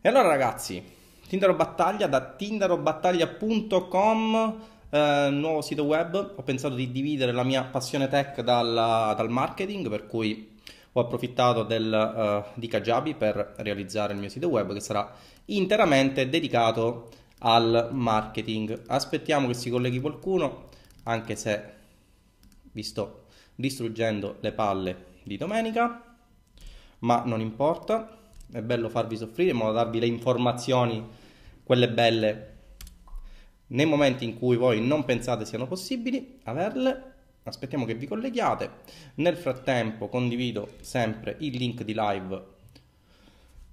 E allora ragazzi, Tindaro Battaglia da tindarobattaglia.com, eh, nuovo sito web, ho pensato di dividere la mia passione tech dal, dal marketing, per cui ho approfittato del, uh, di Kajabi per realizzare il mio sito web che sarà interamente dedicato al marketing. Aspettiamo che si colleghi qualcuno, anche se vi sto distruggendo le palle di domenica, ma non importa è bello farvi soffrire in modo da darvi le informazioni, quelle belle, nei momenti in cui voi non pensate siano possibili averle. Aspettiamo che vi colleghiate. Nel frattempo condivido sempre il link di live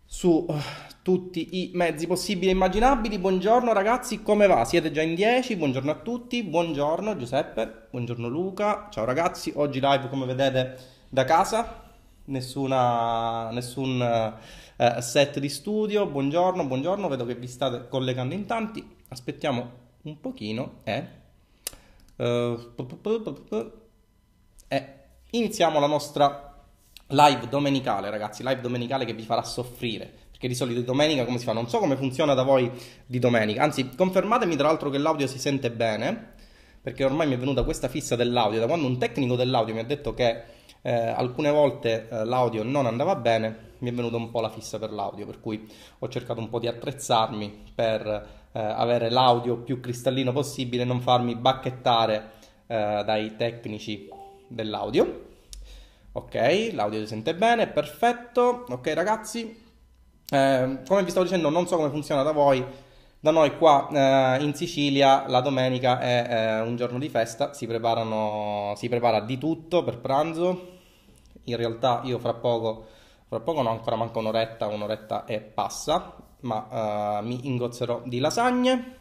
su uh, tutti i mezzi possibili e immaginabili. Buongiorno ragazzi, come va? Siete già in 10? Buongiorno a tutti. Buongiorno Giuseppe, buongiorno Luca. Ciao ragazzi, oggi live come vedete da casa. Nessuna, nessun eh, set di studio. Buongiorno, buongiorno, vedo che vi state collegando in tanti. Aspettiamo un pochino e eh, eh, iniziamo la nostra live domenicale, ragazzi, live domenicale che vi farà soffrire. Perché di solito di domenica come si fa? Non so come funziona da voi di domenica. Anzi, confermatemi tra l'altro che l'audio si sente bene, perché ormai mi è venuta questa fissa dell'audio. Da quando un tecnico dell'audio mi ha detto che eh, alcune volte eh, l'audio non andava bene, mi è venuta un po' la fissa per l'audio, per cui ho cercato un po' di attrezzarmi per eh, avere l'audio più cristallino possibile e non farmi bacchettare eh, dai tecnici dell'audio. Ok, l'audio si sente bene, perfetto. Ok ragazzi, eh, come vi stavo dicendo non so come funziona da voi, da noi qua eh, in Sicilia la domenica è eh, un giorno di festa, si, si prepara di tutto per pranzo. In realtà io fra poco fra poco no, ancora manca un'oretta, un'oretta e passa, ma uh, mi ingozzerò di lasagne.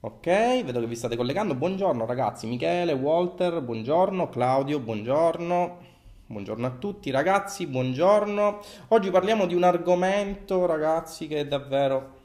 Ok, vedo che vi state collegando. Buongiorno ragazzi, Michele, Walter, buongiorno, Claudio, buongiorno. Buongiorno a tutti ragazzi, buongiorno. Oggi parliamo di un argomento ragazzi che è davvero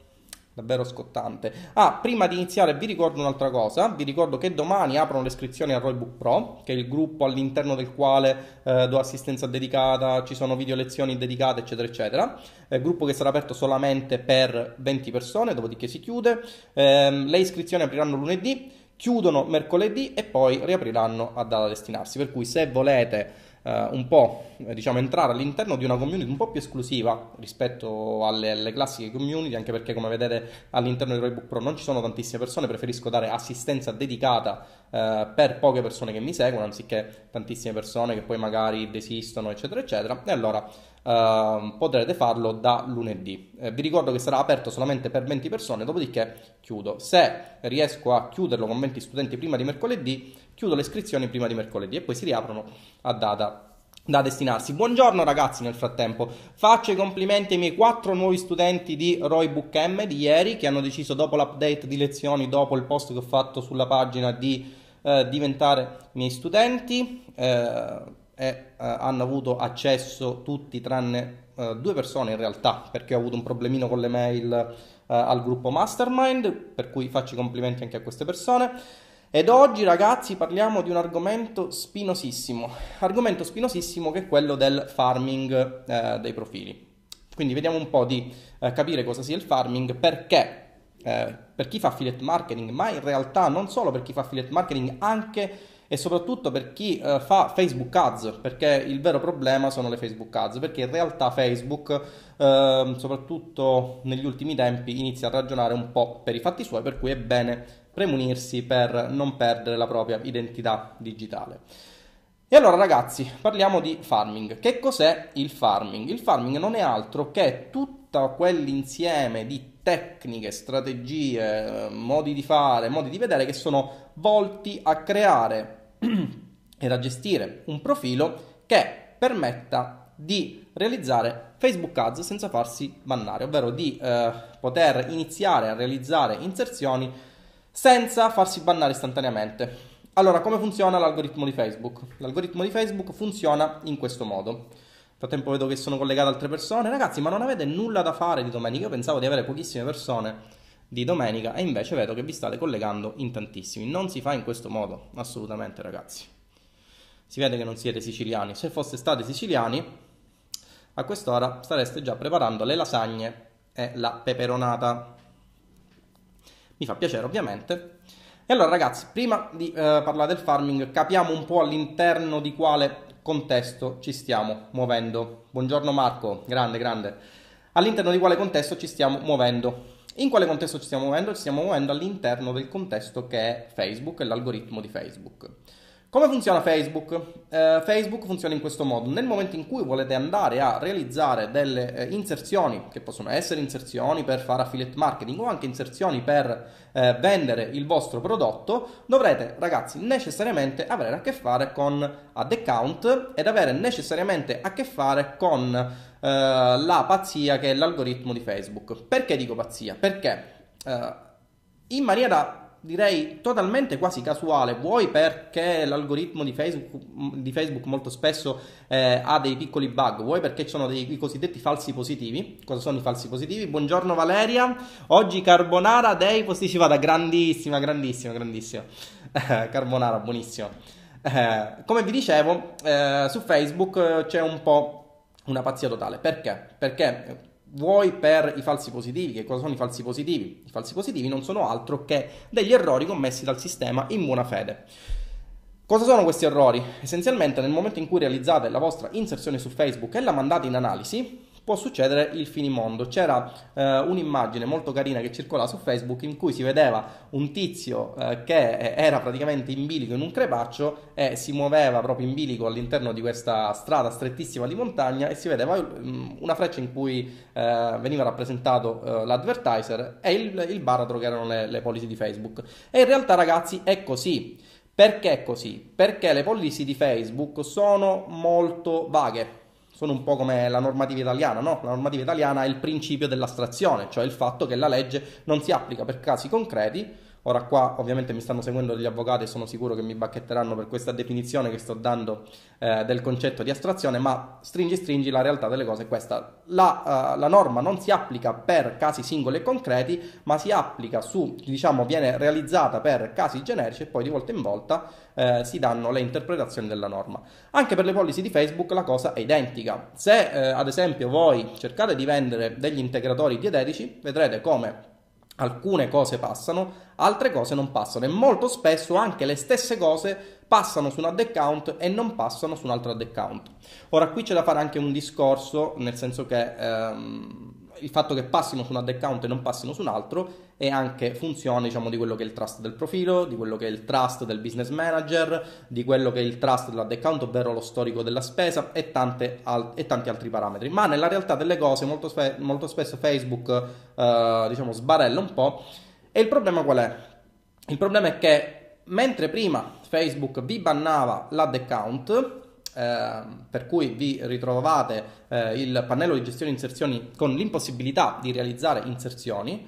davvero scottante. Ah, prima di iniziare vi ricordo un'altra cosa, vi ricordo che domani aprono le iscrizioni a Roybook Pro, che è il gruppo all'interno del quale eh, do assistenza dedicata, ci sono video lezioni dedicate, eccetera, eccetera. È gruppo che sarà aperto solamente per 20 persone, dopodiché si chiude. Eh, le iscrizioni apriranno lunedì, chiudono mercoledì e poi riapriranno a data destinarsi, per cui se volete uh, un po' diciamo entrare all'interno di una community un po' più esclusiva rispetto alle, alle classiche community anche perché come vedete all'interno di Roybook Pro non ci sono tantissime persone preferisco dare assistenza dedicata uh, per poche persone che mi seguono anziché tantissime persone che poi magari desistono eccetera eccetera e allora Uh, potrete farlo da lunedì. Eh, vi ricordo che sarà aperto solamente per 20 persone, dopodiché chiudo. Se riesco a chiuderlo con 20 studenti prima di mercoledì, chiudo le iscrizioni prima di mercoledì e poi si riaprono a data da destinarsi. Buongiorno ragazzi nel frattempo, faccio i complimenti ai miei quattro nuovi studenti di Roy Book M di ieri che hanno deciso dopo l'update di lezioni, dopo il post che ho fatto sulla pagina di eh, diventare miei studenti. Eh, e eh, hanno avuto accesso tutti tranne eh, due persone in realtà perché ho avuto un problemino con le mail eh, al gruppo Mastermind per cui faccio i complimenti anche a queste persone ed oggi ragazzi parliamo di un argomento spinosissimo. Argomento spinosissimo che è quello del farming eh, dei profili. Quindi vediamo un po' di eh, capire cosa sia il farming perché eh, per chi fa affiliate marketing ma in realtà non solo per chi fa affiliate marketing anche e soprattutto per chi uh, fa Facebook Ads, perché il vero problema sono le Facebook Ads, perché in realtà Facebook, uh, soprattutto negli ultimi tempi, inizia a ragionare un po' per i fatti suoi, per cui è bene premunirsi per non perdere la propria identità digitale. E allora ragazzi, parliamo di farming. Che cos'è il farming? Il farming non è altro che tutto quell'insieme di tecniche, strategie, modi di fare, modi di vedere che sono volti a creare e a gestire un profilo che permetta di realizzare Facebook Ads senza farsi bannare, ovvero di eh, poter iniziare a realizzare inserzioni senza farsi bannare istantaneamente. Allora, come funziona l'algoritmo di Facebook? L'algoritmo di Facebook funziona in questo modo frattempo vedo che sono collegate altre persone. Ragazzi, ma non avete nulla da fare di domenica? Io pensavo di avere pochissime persone di domenica e invece vedo che vi state collegando in tantissimi. Non si fa in questo modo, assolutamente ragazzi. Si vede che non siete siciliani. Se foste stati siciliani a quest'ora stareste già preparando le lasagne e la peperonata. Mi fa piacere ovviamente. E allora ragazzi, prima di eh, parlare del farming, capiamo un po' all'interno di quale contesto ci stiamo muovendo. Buongiorno Marco, grande, grande. All'interno di quale contesto ci stiamo muovendo? In quale contesto ci stiamo muovendo? Ci stiamo muovendo all'interno del contesto che è Facebook e l'algoritmo di Facebook. Come funziona Facebook? Eh, Facebook funziona in questo modo. Nel momento in cui volete andare a realizzare delle eh, inserzioni, che possono essere inserzioni per fare affiliate marketing o anche inserzioni per eh, vendere il vostro prodotto, dovrete, ragazzi, necessariamente avere a che fare con ad account ed avere necessariamente a che fare con eh, la pazzia che è l'algoritmo di Facebook. Perché dico pazzia? Perché eh, in maniera direi totalmente quasi casuale, vuoi perché l'algoritmo di Facebook, di Facebook molto spesso eh, ha dei piccoli bug, vuoi perché ci sono dei cosiddetti falsi positivi. Cosa sono i falsi positivi? Buongiorno Valeria, oggi carbonara dei posticipata, grandissima, grandissima, grandissima. Eh, carbonara, buonissimo. Eh, come vi dicevo, eh, su Facebook c'è un po' una pazzia totale. Perché? Perché vuoi per i falsi positivi. Che cosa sono i falsi positivi? I falsi positivi non sono altro che degli errori commessi dal sistema in buona fede. Cosa sono questi errori? Essenzialmente nel momento in cui realizzate la vostra inserzione su Facebook e la mandate in analisi, può succedere il finimondo. C'era eh, un'immagine molto carina che circolava su Facebook in cui si vedeva un tizio eh, che era praticamente in bilico in un crepaccio e si muoveva proprio in bilico all'interno di questa strada strettissima di montagna e si vedeva um, una freccia in cui eh, veniva rappresentato eh, l'advertiser e il, il baratro che erano le, le policy di Facebook. E in realtà ragazzi è così. Perché così? Perché le policy di Facebook sono molto vaghe sono un po' come la normativa italiana, no? La normativa italiana è il principio dell'astrazione, cioè il fatto che la legge non si applica per casi concreti, Ora qua ovviamente mi stanno seguendo degli avvocati e sono sicuro che mi bacchetteranno per questa definizione che sto dando eh, del concetto di astrazione, ma stringi stringi la realtà delle cose è questa. La, uh, la, norma non si applica per casi singoli e concreti, ma si applica su, diciamo, viene realizzata per casi generici e poi di volta in volta eh, si danno le interpretazioni della norma. Anche per le policy di Facebook la cosa è identica. Se eh, ad esempio voi cercate di vendere degli integratori dietetici, vedrete come alcune cose passano, altre cose non passano e molto spesso anche le stesse cose passano su un ad account e non passano su un altro ad account. Ora qui c'è da fare anche un discorso, nel senso che ehm, il fatto che passino su un ad account e non passino su un altro è anche funzione diciamo, di quello che è il trust del profilo, di quello che è il trust del business manager, di quello che è il trust dell'ad account, ovvero lo storico della spesa e, al- e tanti altri parametri. Ma nella realtà delle cose molto, spe- molto spesso Facebook eh, diciamo, sbarella un po' e il problema qual è? Il problema è che mentre prima Facebook vi bannava l'ad account, eh, per cui vi ritrovate eh, il pannello di gestione inserzioni con l'impossibilità di realizzare inserzioni,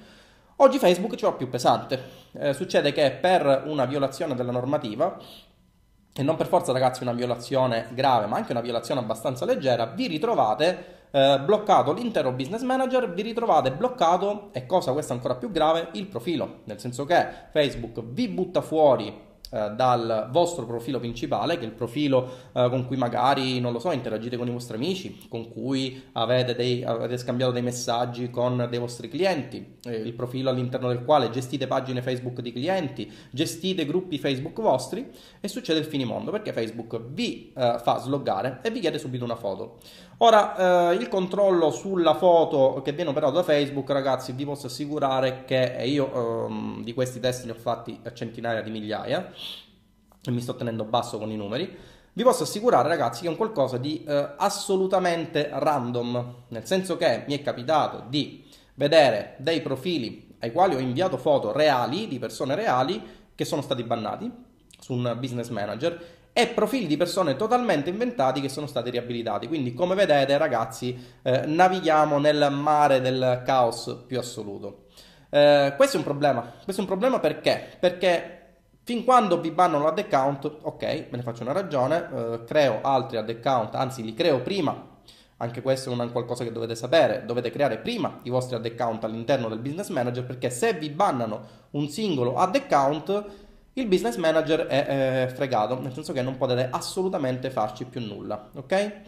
oggi Facebook ci va più pesante. Eh, succede che per una violazione della normativa, e non per forza ragazzi una violazione grave, ma anche una violazione abbastanza leggera, vi ritrovate eh, bloccato l'intero business manager, vi ritrovate bloccato, e cosa questa ancora più grave, il profilo, nel senso che Facebook vi butta fuori eh, dal vostro profilo principale, che è il profilo eh, con cui magari, non lo so, interagite con i vostri amici, con cui avete, dei, avete scambiato dei messaggi con dei vostri clienti, eh, il profilo all'interno del quale gestite pagine Facebook di clienti, gestite gruppi Facebook vostri e succede il finimondo perché Facebook vi eh, fa sloggare e vi chiede subito una foto. Ora, eh, il controllo sulla foto che viene operato da Facebook, ragazzi, vi posso assicurare che io ehm, di questi test ne ho fatti centinaia di migliaia e mi sto tenendo basso con i numeri. Vi posso assicurare, ragazzi, che è un qualcosa di eh, assolutamente random, nel senso che mi è capitato di vedere dei profili ai quali ho inviato foto reali di persone reali che sono stati bannati su un business manager e profili di persone totalmente inventati che sono stati riabilitati. Quindi, come vedete, ragazzi, eh, navighiamo nel mare del caos più assoluto. Eh, questo è un problema. Questo è un problema perché? Perché fin quando vi bannano l'ad account, ok, me ne faccio una ragione, eh, creo altri ad account, anzi li creo prima. Anche questo è un qualcosa che dovete sapere, dovete creare prima i vostri ad account all'interno del business manager perché se vi bannano un singolo ad account il business manager è eh, fregato, nel senso che non potete assolutamente farci più nulla, ok?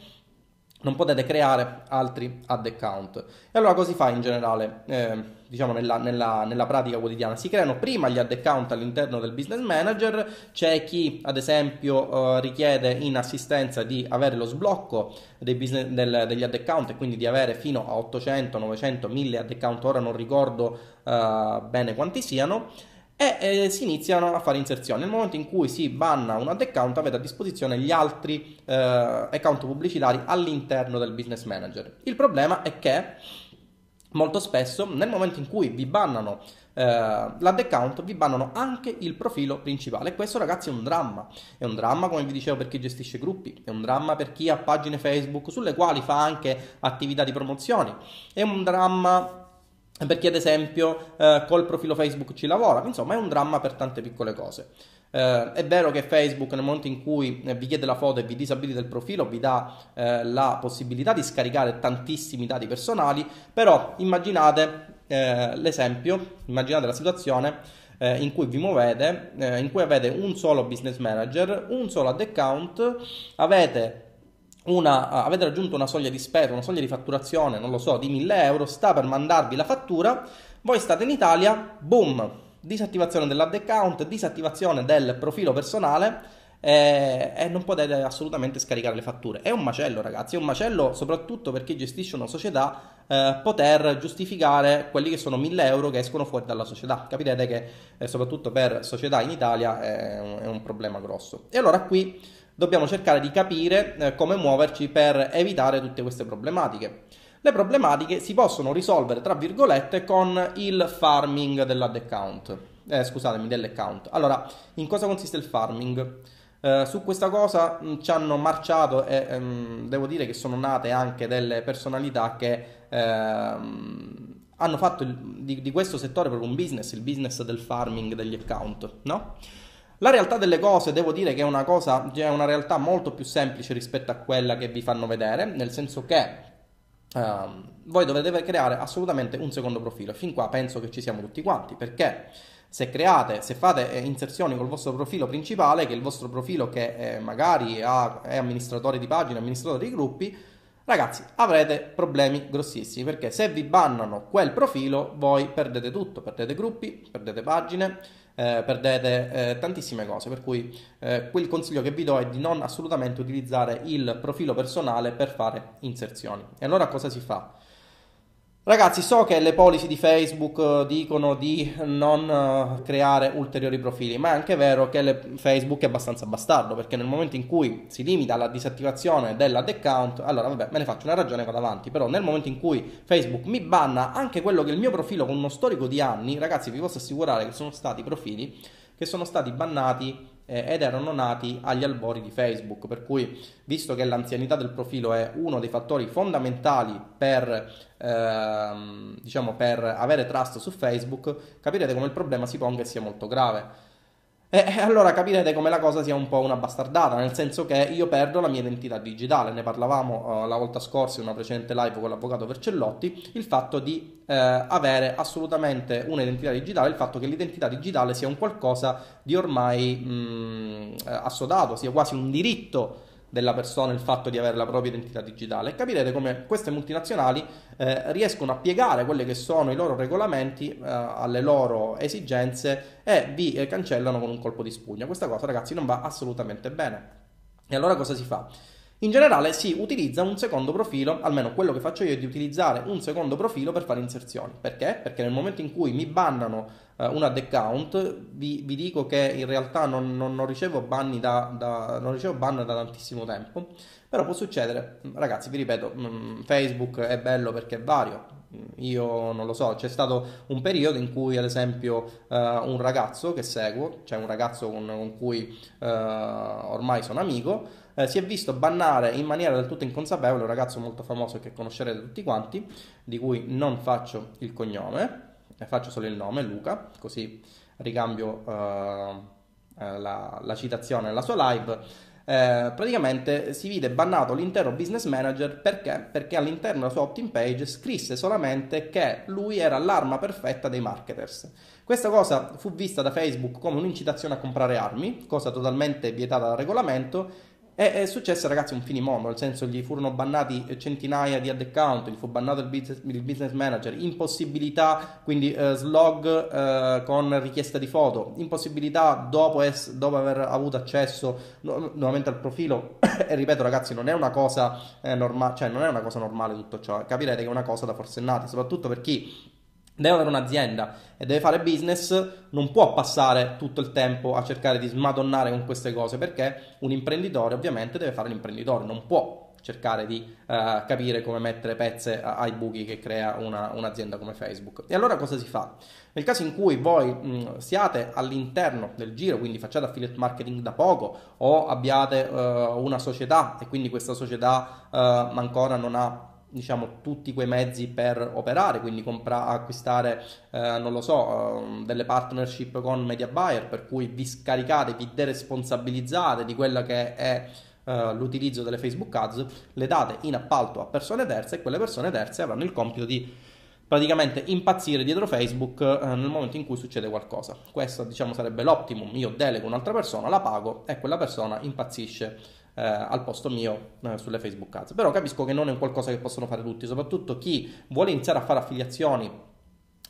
non potete creare altri ad account. E allora cosa si fa in generale, eh, diciamo nella, nella, nella, pratica quotidiana? Si creano prima gli ad account all'interno del business manager, c'è chi ad esempio eh, richiede in assistenza di avere lo sblocco business, del, degli ad account e quindi di avere fino a 800, 900, 1000 ad account, ora non ricordo eh, bene quanti siano e eh, si iniziano a fare inserzioni. Nel momento in cui si banna un ad account avete a disposizione gli altri eh, account pubblicitari all'interno del business manager. Il problema è che molto spesso nel momento in cui vi bannano eh, l'ad account vi bannano anche il profilo principale e questo ragazzi è un dramma è un dramma come vi dicevo per chi gestisce gruppi è un dramma per chi ha pagine facebook sulle quali fa anche attività di promozioni è un dramma per chi ad esempio eh, col profilo Facebook ci lavora, insomma è un dramma per tante piccole cose. Eh, è vero che Facebook nel momento in cui eh, vi chiede la foto e vi disabilita il profilo vi dà eh, la possibilità di scaricare tantissimi dati personali, però immaginate eh, l'esempio, immaginate la situazione eh, in cui vi muovete, in cui avete un solo business manager, un solo ad account, avete una, avete raggiunto una soglia di spesa, una soglia di fatturazione, non lo so, di 1000 euro, sta per mandarvi la fattura, voi state in Italia, boom, disattivazione dell'ad account, disattivazione del profilo personale eh, e non potete assolutamente scaricare le fatture. È un macello ragazzi, è un macello soprattutto per chi gestisce una società eh, poter giustificare quelli che sono 1000 euro che escono fuori dalla società. Capirete che eh, soprattutto per società in Italia è è un problema grosso. E allora qui dobbiamo cercare di capire eh, come muoverci per evitare tutte queste problematiche. Le problematiche si possono risolvere, tra virgolette, con il farming dell'ad account. Eh, scusatemi, dell'account. Allora, in cosa consiste il farming? Eh, su questa cosa mh, mm, ci hanno marciato e ehm, devo dire che sono nate anche delle personalità che ehm, hanno fatto il, di, di, questo settore proprio un business, il business del farming degli account, no? La realtà delle cose, devo dire che è una cosa, è una realtà molto più semplice rispetto a quella che vi fanno vedere, nel senso che uh, voi dovete creare assolutamente un secondo profilo. Fin qua penso che ci siamo tutti quanti, perché se create, se fate eh, inserzioni col vostro profilo principale, che è il vostro profilo che eh, magari ha, è amministratore di pagine, amministratore di gruppi, ragazzi avrete problemi grossissimi perché se vi bannano quel profilo voi perdete tutto, perdete gruppi, perdete pagine eh, perdete eh, tantissime cose. Per cui eh, quel consiglio che vi do è di non assolutamente utilizzare il profilo personale per fare inserzioni. E allora cosa si fa? Ragazzi, so che le policy di Facebook eh, dicono di non uh, creare ulteriori profili, ma è anche vero che le, Facebook è abbastanza bastardo, perché nel momento in cui si limita alla disattivazione dell'ad account, allora vabbè, me ne faccio una ragione e vado avanti, però nel momento in cui Facebook mi banna anche quello che è il mio profilo con uno storico di anni, ragazzi, vi posso assicurare che sono stati profili che sono stati bannati eh, ed erano nati agli albori di Facebook, per cui visto che l'anzianità del profilo è uno dei fattori fondamentali per, ehm, diciamo, per avere trust su Facebook, capirete come il problema si ponga e sia molto grave. E allora capirete come la cosa sia un po' una bastardata, nel senso che io perdo la mia identità digitale. Ne parlavamo uh, la volta scorsa in una precedente live con l'avvocato Vercellotti, il fatto di uh, avere assolutamente un'identità digitale, il fatto che l'identità digitale sia un qualcosa di ormai mh, mm, assodato, sia quasi un diritto della persona il fatto di avere la propria identità digitale e capirete come queste multinazionali eh, riescono a piegare quelli che sono i loro regolamenti eh, alle loro esigenze e vi eh, cancellano con un colpo di spugna. Questa cosa ragazzi non va assolutamente bene. E allora cosa si fa? In generale si utilizza un secondo profilo, almeno quello che faccio io è di utilizzare un secondo profilo per fare inserzioni. Perché? Perché nel momento in cui mi bannano uh, un ad account, vi, vi, dico che in realtà non, non, non ricevo banni da, da, non ricevo ban da tantissimo tempo, però può succedere, ragazzi, vi ripeto, mm, Facebook è bello perché è vario, io non lo so, c'è stato un periodo in cui ad esempio uh, un ragazzo che seguo, cioè un ragazzo con, con cui uh, ormai sono amico, eh, si è visto bannare in maniera del tutto inconsapevole un ragazzo molto famoso che conoscerete tutti quanti, di cui non faccio il cognome, ne faccio solo il nome, Luca, così ricambio uh, la, la, citazione nella sua live. Eh, praticamente si vide bannato l'intero business manager perché? Perché all'interno della sua opt-in page scrisse solamente che lui era l'arma perfetta dei marketers. Questa cosa fu vista da Facebook come un'incitazione a comprare armi, cosa totalmente vietata dal regolamento, E è successo, ragazzi, un finimondo, nel senso gli furono bannati centinaia di ad account, gli fu bannato il business, il business manager, impossibilità, quindi eh, slog eh, con richiesta di foto, impossibilità dopo, es- dopo aver avuto accesso nu- nuovamente al profilo. e ripeto, ragazzi, non è una cosa eh, normale, cioè non è una cosa normale tutto ciò, capirete che è una cosa da forsennati, soprattutto per chi deve avere un'azienda e deve fare business, non può passare tutto il tempo a cercare di smadonnare con queste cose perché un imprenditore ovviamente deve fare l'imprenditore, non può cercare di uh, capire come mettere pezze ai buchi che crea una, un'azienda come Facebook. E allora cosa si fa? Nel caso in cui voi mh, siate all'interno del giro, quindi facciate affiliate marketing da poco o abbiate uh, una società e quindi questa società uh, ancora non ha diciamo, tutti quei mezzi per operare, quindi compra- acquistare, eh, non lo so, eh, delle partnership con media buyer, per cui vi scaricate, vi deresponsabilizzate di quello che è eh, l'utilizzo delle Facebook Ads, le date in appalto a persone terze e quelle persone terze avranno il compito di praticamente impazzire dietro Facebook eh, nel momento in cui succede qualcosa. Questo diciamo sarebbe l'optimum, io delego un'altra persona, la pago e quella persona impazzisce eh, al posto mio eh, sulle Facebook Ads. Però capisco che non è un qualcosa che possono fare tutti, soprattutto chi vuole iniziare a fare affiliazioni,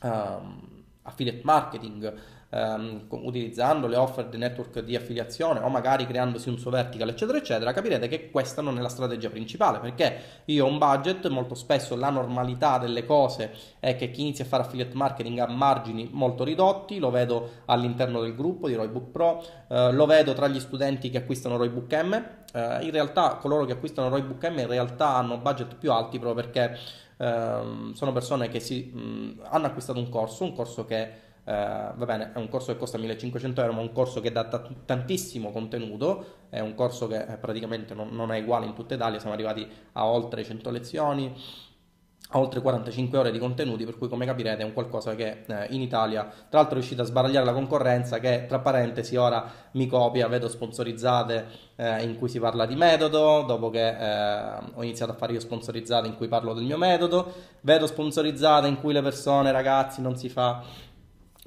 um, affiliate marketing, um, utilizzando le offer di network di affiliazione o magari creandosi un suo vertical, eccetera, eccetera, capirete che questa non è la strategia principale perché io ho un budget, molto spesso la normalità delle cose è che chi inizia a fare affiliate marketing ha margini molto ridotti, lo vedo all'interno del gruppo di Roybook Pro, eh, lo vedo tra gli studenti che acquistano Roybook M, eh, in realtà coloro che acquistano Roybook M in realtà hanno budget più alti proprio perché ehm, sono persone che si, mh, hanno acquistato un corso, un corso che va bene, è un corso che costa 1500 euro, ma un corso che dà t- tantissimo contenuto, è un corso che eh, praticamente non, non, è uguale in tutta Italia, siamo arrivati a oltre 100 lezioni, a oltre 45 ore di contenuti, per cui come capirete è un qualcosa che eh, in Italia, tra l'altro è riuscito a sbaragliare la concorrenza che tra parentesi ora mi copia, vedo sponsorizzate eh, in cui si parla di metodo, dopo che eh, ho iniziato a fare io sponsorizzate in cui parlo del mio metodo, vedo sponsorizzate in cui le persone, ragazzi, non si fa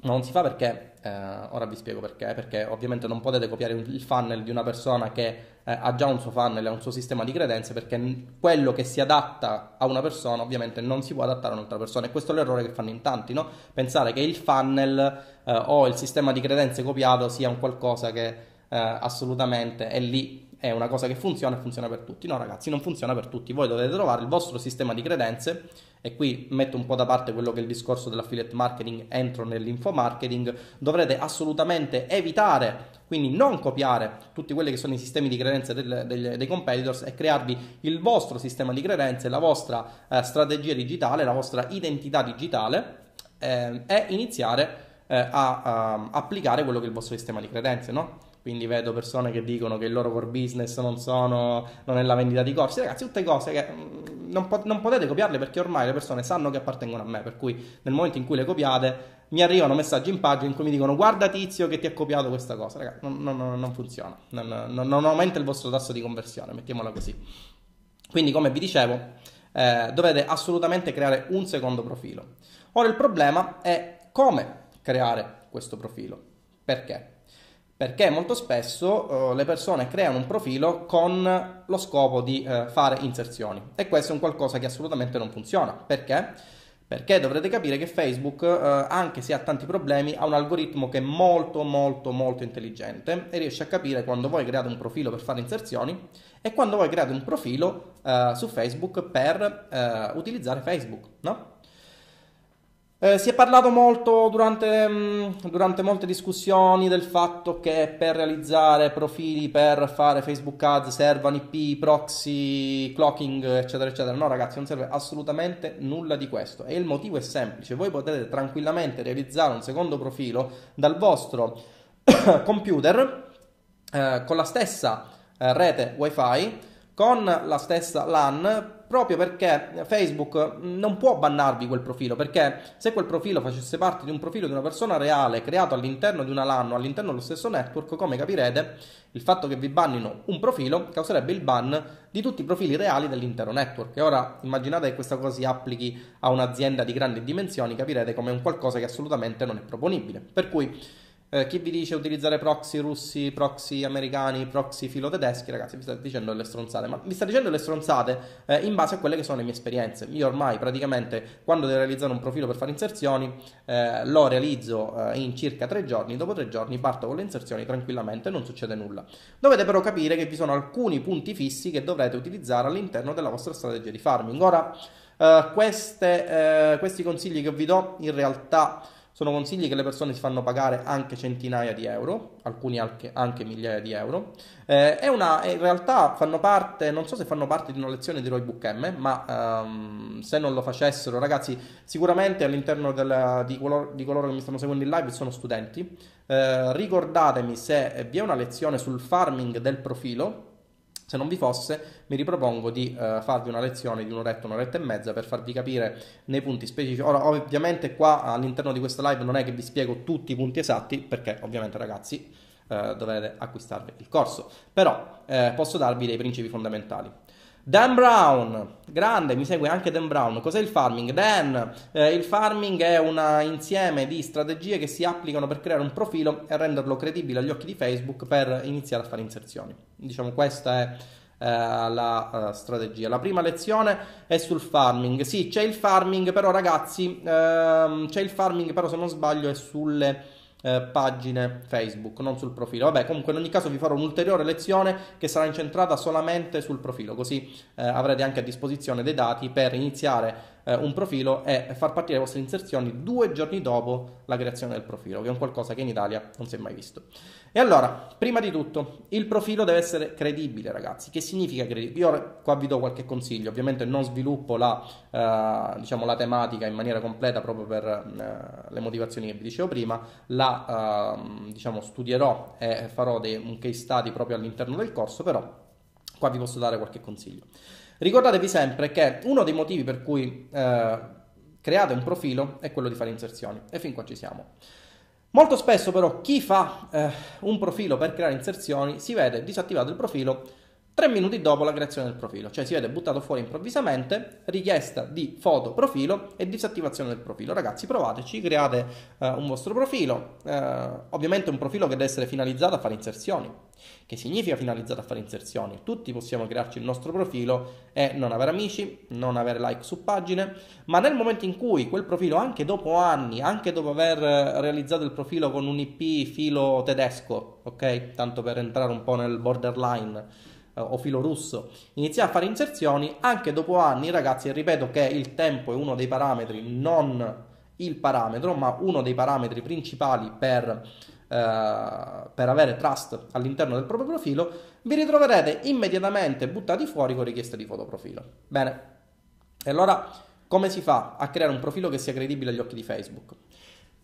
non si fa perché, eh, ora vi spiego perché, perché ovviamente non potete copiare il funnel di una persona che eh, ha già un suo funnel, ha un suo sistema di credenze, perché quello che si adatta a una persona ovviamente non si può adattare a un'altra persona e questo è l'errore che fanno in tanti, no? Pensare che il funnel eh, o il sistema di credenze copiato sia un qualcosa che eh, assolutamente è lì è una cosa che funziona e funziona per tutti. No, ragazzi, non funziona per tutti. Voi dovete trovare il vostro sistema di credenze e qui metto un po' da parte quello che è il discorso dell'affiliate marketing, entro nell'info marketing, dovrete assolutamente evitare, quindi non copiare tutti quelli che sono i sistemi di credenze del, dei, dei competitors e crearvi il vostro sistema di credenze, la vostra eh, strategia digitale, la vostra identità digitale eh, e iniziare eh, a, a applicare quello che è il vostro sistema di credenze, no? Quindi vedo persone che dicono che il loro core business non, sono, non è la vendita di corsi. Ragazzi, tutte cose che mm, non, po- non, potete copiarle perché ormai le persone sanno che appartengono a me. Per cui nel momento in cui le copiate, mi arrivano messaggi in pagina in cui mi dicono guarda tizio che ti ha copiato questa cosa. Ragazzi, non, non, non funziona. Non, aumenta il vostro tasso di conversione, mettiamola così. Quindi, come vi dicevo, eh, dovete assolutamente creare un secondo profilo. Ora il problema è come creare questo profilo. Perché? Perché molto spesso uh, le persone creano un profilo con lo scopo di uh, fare inserzioni e questo è un qualcosa che assolutamente non funziona. Perché? Perché dovrete capire che Facebook, uh, anche se ha tanti problemi, ha un algoritmo che è molto molto molto intelligente e riesce a capire quando voi create un profilo per fare inserzioni e quando voi create un profilo su Facebook per utilizzare Facebook, no? Eh, si è parlato molto durante, mm, durante, molte discussioni del fatto che per realizzare profili per fare Facebook Ads servano IP, proxy, clocking, eccetera, eccetera. No, ragazzi, non serve assolutamente nulla di questo. E il motivo è semplice: voi potete tranquillamente realizzare un secondo profilo dal vostro computer eh, con la stessa eh, rete WiFi, con la stessa LAN proprio perché Facebook non può bannarvi quel profilo, perché se quel profilo facesse parte di un profilo di una persona reale creato all'interno di una LAN all'interno dello stesso network, come capirete, il fatto che vi bannino un profilo causerebbe il ban di tutti i profili reali dell'intero network. E ora immaginate che questa cosa si applichi a un'azienda di grandi dimensioni, capirete come è un qualcosa che assolutamente non è proponibile. Per cui Eh, chi vi dice utilizzare proxy russi, proxy americani, proxy filo tedeschi, ragazzi, vi sta dicendo delle stronzate, ma vi sta dicendo delle stronzate eh, in base a quelle che sono le mie esperienze. Io ormai praticamente quando devo realizzare un profilo per fare inserzioni, eh, lo realizzo eh, in circa tre giorni, dopo tre giorni parto con le inserzioni tranquillamente, non succede nulla. Dovete però capire che vi sono alcuni punti fissi che dovrete utilizzare all'interno della vostra strategia di farming. Ora, Uh, queste, questi consigli che vi do in realtà sono consigli che le persone si fanno pagare anche centinaia di euro, alcuni anche, anche migliaia di euro. Eh, è una, in realtà fanno parte, non so se fanno parte di una lezione di Roybook M, ma um, se non lo facessero, ragazzi, sicuramente all'interno della, di, coloro, di, coloro, che mi stanno seguendo in live sono studenti. Eh, ricordatemi se vi è una lezione sul farming del profilo se non vi fosse, mi ripropongo di uh, farvi una lezione di un'oretta, un'oretta e mezza per farvi capire nei punti specifici. Ora, ovviamente, qua all'interno di questa live non è che vi spiego tutti i punti esatti, perché ovviamente, ragazzi, uh, dovete acquistarvi il corso, però uh, posso darvi dei principi fondamentali. Dan Brown, grande, mi segue anche Dan Brown. Cos'è il farming? Dan, eh, il farming è un insieme di strategie che si applicano per creare un profilo e renderlo credibile agli occhi di Facebook per iniziare a fare inserzioni. Diciamo, questa è eh, la uh, strategia. La prima lezione è sul farming. Sì, c'è il farming, però ragazzi, ehm, c'è il farming, però se non sbaglio è sulle eh, pagine Facebook, non sul profilo. Vabbè, comunque in ogni caso vi farò un'ulteriore lezione che sarà incentrata solamente sul profilo, così eh, avrete anche a disposizione dei dati per iniziare eh, un profilo e far partire le vostre inserzioni due giorni dopo la creazione del profilo, che è un qualcosa che in Italia non si è mai visto. E allora, prima di tutto, il profilo deve essere credibile, ragazzi. Che significa credibile? Io qua vi do qualche consiglio, ovviamente non sviluppo la, eh, diciamo, la tematica in maniera completa proprio per eh, le motivazioni che vi dicevo prima, la eh, diciamo, studierò e farò dei, un case study proprio all'interno del corso, però qua vi posso dare qualche consiglio. Ricordatevi sempre che uno dei motivi per cui eh, create un profilo è quello di fare inserzioni e fin qua ci siamo. Molto spesso però chi fa eh, un profilo per creare inserzioni si vede disattivato il profilo Tre minuti dopo la creazione del profilo, cioè si vede buttato fuori improvvisamente, richiesta di foto profilo e disattivazione del profilo. Ragazzi, provateci, create uh, un vostro profilo, uh, ovviamente un profilo che deve essere finalizzato a fare inserzioni. Che significa finalizzato a fare inserzioni? Tutti possiamo crearci il nostro profilo e non avere amici, non avere like su pagine, ma nel momento in cui quel profilo, anche dopo anni, anche dopo aver realizzato il profilo con un IP filo tedesco, ok? Tanto per entrare un po' nel borderline eh, o filo russo, iniziare a fare inserzioni anche dopo anni, ragazzi, ripeto che il tempo è uno dei parametri, non il parametro, ma uno dei parametri principali per, eh, per avere trust all'interno del proprio profilo, vi ritroverete immediatamente buttati fuori con richiesta di fotoprofilo. Bene, e allora come si fa a creare un profilo che sia credibile agli occhi di Facebook?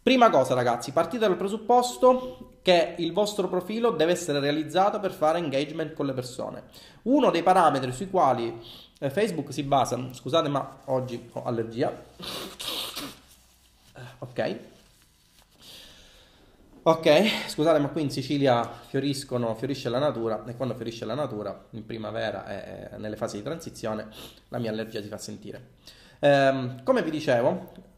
Prima cosa ragazzi, partite dal presupposto che il vostro profilo deve essere realizzato per fare engagement con le persone. Uno dei parametri sui quali eh, Facebook si basa, scusate ma oggi ho allergia, ok, ok, scusate ma qui in Sicilia fiorisce la natura e quando fiorisce la natura, in primavera e nelle fasi di transizione, la mia allergia si fa sentire. Ehm, come vi dicevo,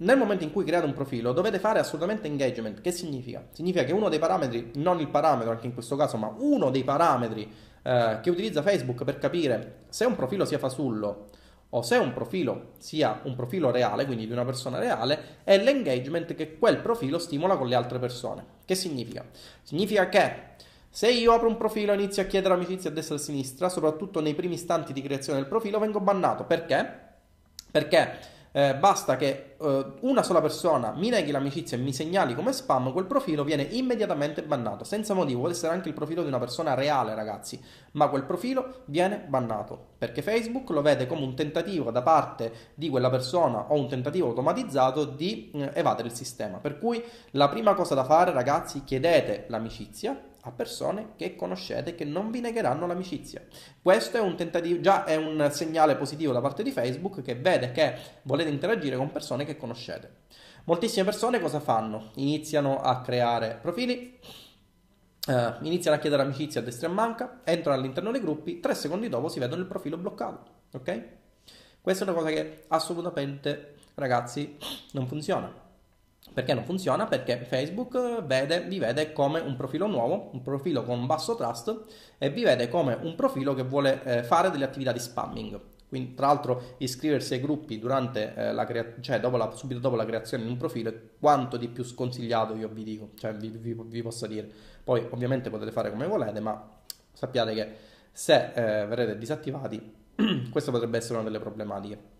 nel momento in cui create un profilo dovete fare assolutamente engagement. Che significa? Significa che uno dei parametri, non il parametro anche in questo caso, ma uno dei parametri eh, che utilizza Facebook per capire se un profilo sia fasullo o se un profilo sia un profilo reale, quindi di una persona reale, è l'engagement che quel profilo stimola con le altre persone. Che significa? Significa che se io apro un profilo e inizio a chiedere amicizia a destra e a sinistra, soprattutto nei primi istanti di creazione del profilo, vengo bannato. Perché? Perché eh, basta che eh, una sola persona mi neghi l'amicizia e mi segnali come spam, quel profilo viene immediatamente bannato, senza motivo, può essere anche il profilo di una persona reale, ragazzi, ma quel profilo viene bannato, perché Facebook lo vede come un tentativo da parte di quella persona o un tentativo automatizzato di eh, evadere il sistema. Per cui la prima cosa da fare, ragazzi, chiedete l'amicizia, a persone che conoscete che non vi negheranno l'amicizia. Questo è un tentativo, già è un segnale positivo da parte di Facebook che vede che volete interagire con persone che conoscete. Moltissime persone cosa fanno? Iniziano a creare profili, eh, iniziano a chiedere amicizia a destra e a manca, entrano all'interno dei gruppi, tre secondi dopo si vedono il profilo bloccato. Ok? Questa è una cosa che assolutamente, ragazzi, non funziona. Perché non funziona? Perché Facebook vede, vi vede come un profilo nuovo, un profilo con basso trust e vi vede come un profilo che vuole eh, fare delle attività di spamming. Quindi, tra l'altro, iscriversi ai gruppi durante eh, la crea- cioè dopo la, subito dopo la creazione di un profilo è quanto di più sconsigliato, io vi dico, cioè vi, vi, vi posso dire. Poi, ovviamente, potete fare come volete, ma sappiate che se eh, verrete disattivati, questo potrebbe essere una delle problematiche.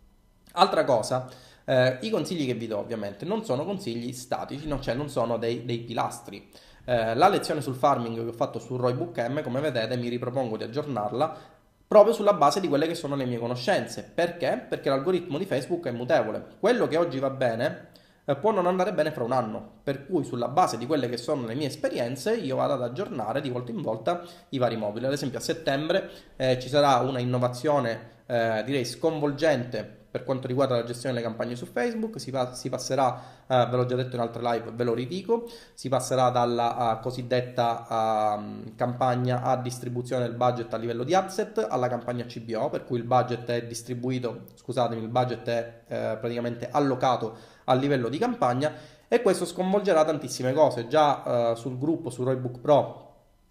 Altra cosa eh, I consigli che vi do ovviamente non sono consigli statici, no? cioè non sono dei, dei pilastri. Eh, la lezione sul farming che ho fatto su Roybook M, come vedete, mi ripropongo di aggiornarla proprio sulla base di quelle che sono le mie conoscenze. Perché? Perché l'algoritmo di Facebook è mutevole. Quello che oggi va bene eh, può non andare bene fra un anno, per cui sulla base di quelle che sono le mie esperienze io vado ad aggiornare di volta in volta i vari mobili. Ad esempio a settembre eh, ci sarà una innovazione eh, direi sconvolgente per quanto riguarda la gestione delle campagne su Facebook, si, pa- si passerà, eh, ve l'ho già detto in altre live, ve lo ridico, si passerà dalla uh, cosiddetta uh, campagna a distribuzione del budget a livello di asset alla campagna CBO, per cui il budget è distribuito, scusatemi, il budget è eh, praticamente allocato a livello di campagna e questo sconvolgerà tantissime cose. Già uh, sul gruppo, su Roybook Pro,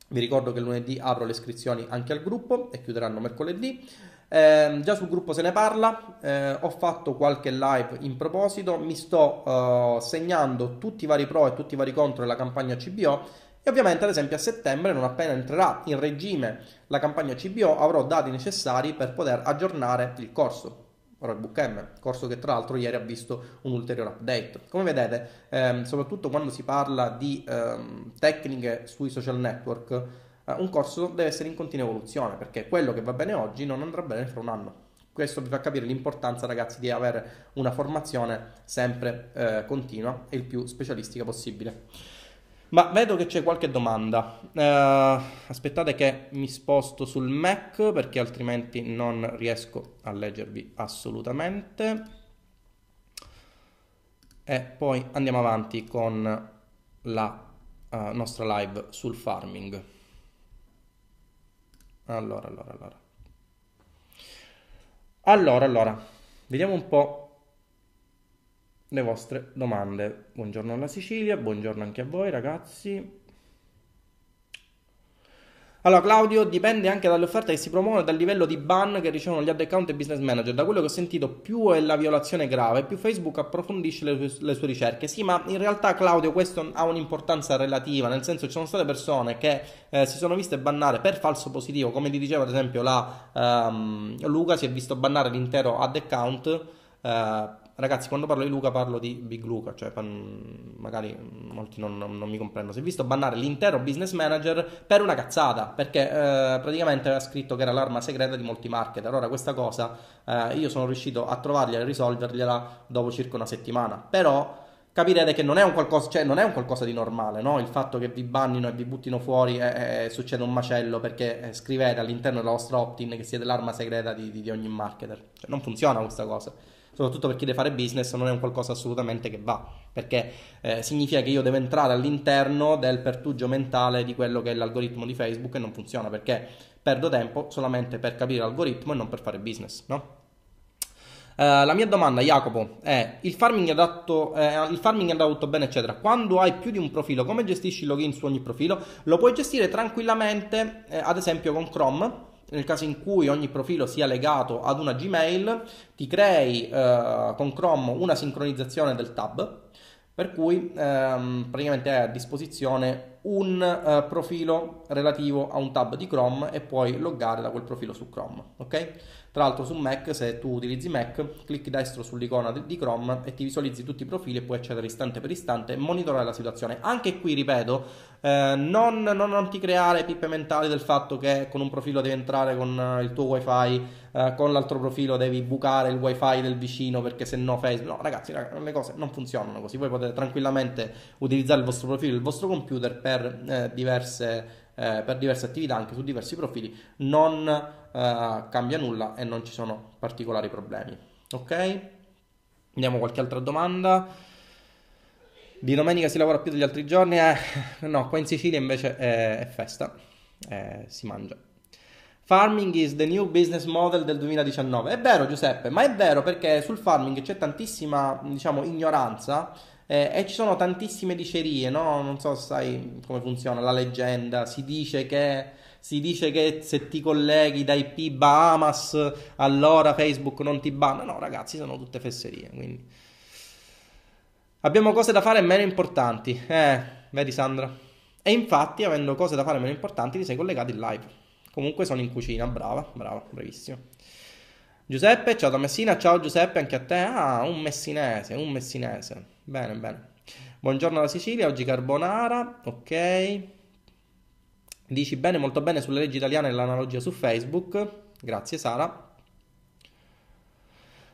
vi ricordo che lunedì apro le iscrizioni anche al gruppo e chiuderanno mercoledì. Eh, già sul gruppo se ne parla, eh, ho fatto qualche live in proposito, mi sto uh, segnando tutti i vari pro e tutti i vari contro della campagna CBO e ovviamente ad esempio a settembre, non appena entrerà in regime la campagna CBO, avrò dati necessari per poter aggiornare il corso. Roybook M, corso che tra l'altro ieri ha visto un ulteriore update. Come vedete, ehm, soprattutto quando si parla di ehm, tecniche sui social network, eh, un corso deve essere in continua evoluzione perché quello che va bene oggi non andrà bene fra un anno. Questo vi fa capire l'importanza, ragazzi, di avere una formazione sempre eh, continua e il più specialistica possibile. Ma vedo che c'è qualche domanda. Uh, aspettate che mi sposto sul Mac perché altrimenti non riesco a leggervi assolutamente. E poi andiamo avanti con la uh, nostra live sul farming. Allora, allora, allora. Allora, allora, vediamo un po' le vostre domande. Buongiorno alla Sicilia, buongiorno anche a voi ragazzi. Allora, Claudio, dipende anche dalle offerte che si promuovono e dal livello di ban che ricevono gli ad account e business manager. Da quello che ho sentito, più è la violazione grave, più Facebook approfondisce le, le sue ricerche. Sì, ma in realtà, Claudio, questo ha un'importanza relativa, nel senso ci sono state persone che eh, si sono viste bannare per falso positivo, come ti diceva ad esempio la um, Luca, si è visto bannare l'intero ad account. Uh, Ragazzi, quando parlo di Luca parlo di Big Luca, cioè magari molti non, non, non mi comprendono. Si è visto bannare l'intero business manager per una cazzata, perché eh, praticamente aveva scritto che era l'arma segreta di molti marketer. Allora questa cosa eh, io sono riuscito a trovargliela e risolvergliela dopo circa una settimana. Però capirete che non è un qualcosa, cioè non è un qualcosa di normale, no? Il fatto che vi bannino e vi buttino fuori e, e succede un macello perché eh, scrivete all'interno della vostra opt-in che siete l'arma segreta di, di, di ogni marketer. Cioè, non funziona questa cosa soprattutto per chi deve fare business, non è un qualcosa assolutamente che va, perché eh, significa che io devo entrare all'interno del pertugio mentale di quello che è l'algoritmo di Facebook e non funziona, perché perdo tempo solamente per capire l'algoritmo e non per fare business, no? Uh, la mia domanda, Jacopo, è il farming, adatto, eh, il farming è andato bene, eccetera. Quando hai più di un profilo, come gestisci il login su ogni profilo? Lo puoi gestire tranquillamente, eh, ad esempio con Chrome nel caso in cui ogni profilo sia legato ad una Gmail, ti crei eh, con Chrome una sincronizzazione del tab, per cui ehm, praticamente hai a disposizione un eh, profilo relativo a un tab di Chrome e puoi loggare da quel profilo su Chrome, ok? Tra l'altro su Mac, se tu utilizzi Mac, clicchi destro sull'icona di Chrome e ti visualizzi tutti i profili e puoi accedere istante per istante e monitorare la situazione. Anche qui, ripeto, eh, non, non, non, ti creare pippe mentali del fatto che con un profilo devi entrare con eh, il tuo wifi, eh, con l'altro profilo devi bucare il wifi del vicino perché se no Facebook... No, ragazzi, le cose non funzionano così. Voi potete tranquillamente utilizzare il vostro profilo, il vostro computer per eh, diverse... Eh, per diverse attività anche su diversi profili non eh, cambia nulla e non ci sono particolari problemi ok andiamo a qualche altra domanda di domenica si lavora più degli altri giorni? Eh, no, qua in Sicilia invece è, è festa, eh, si mangia. Farming is the new business model del 2019. È vero Giuseppe, ma è vero perché sul farming c'è tantissima, diciamo, ignoranza Eh, e ci sono tantissime dicerie, no? Non so sai come funziona la leggenda. Si dice che si dice che se ti colleghi da IP Bahamas allora Facebook non ti banna. No, ragazzi, sono tutte fesserie. Quindi abbiamo cose da fare meno importanti. Eh, vedi Sandra? E infatti, avendo cose da fare meno importanti, ti sei collegato in live. Comunque sono in cucina, brava, brava, bravissimo. Giuseppe, ciao da Messina, ciao Giuseppe, anche a te. Ah, un messinese, un messinese. Bene, bene. Buongiorno da Sicilia, oggi carbonara, ok. Dici bene, molto bene sulle leggi italiane e l'analogia su Facebook. Grazie Sara.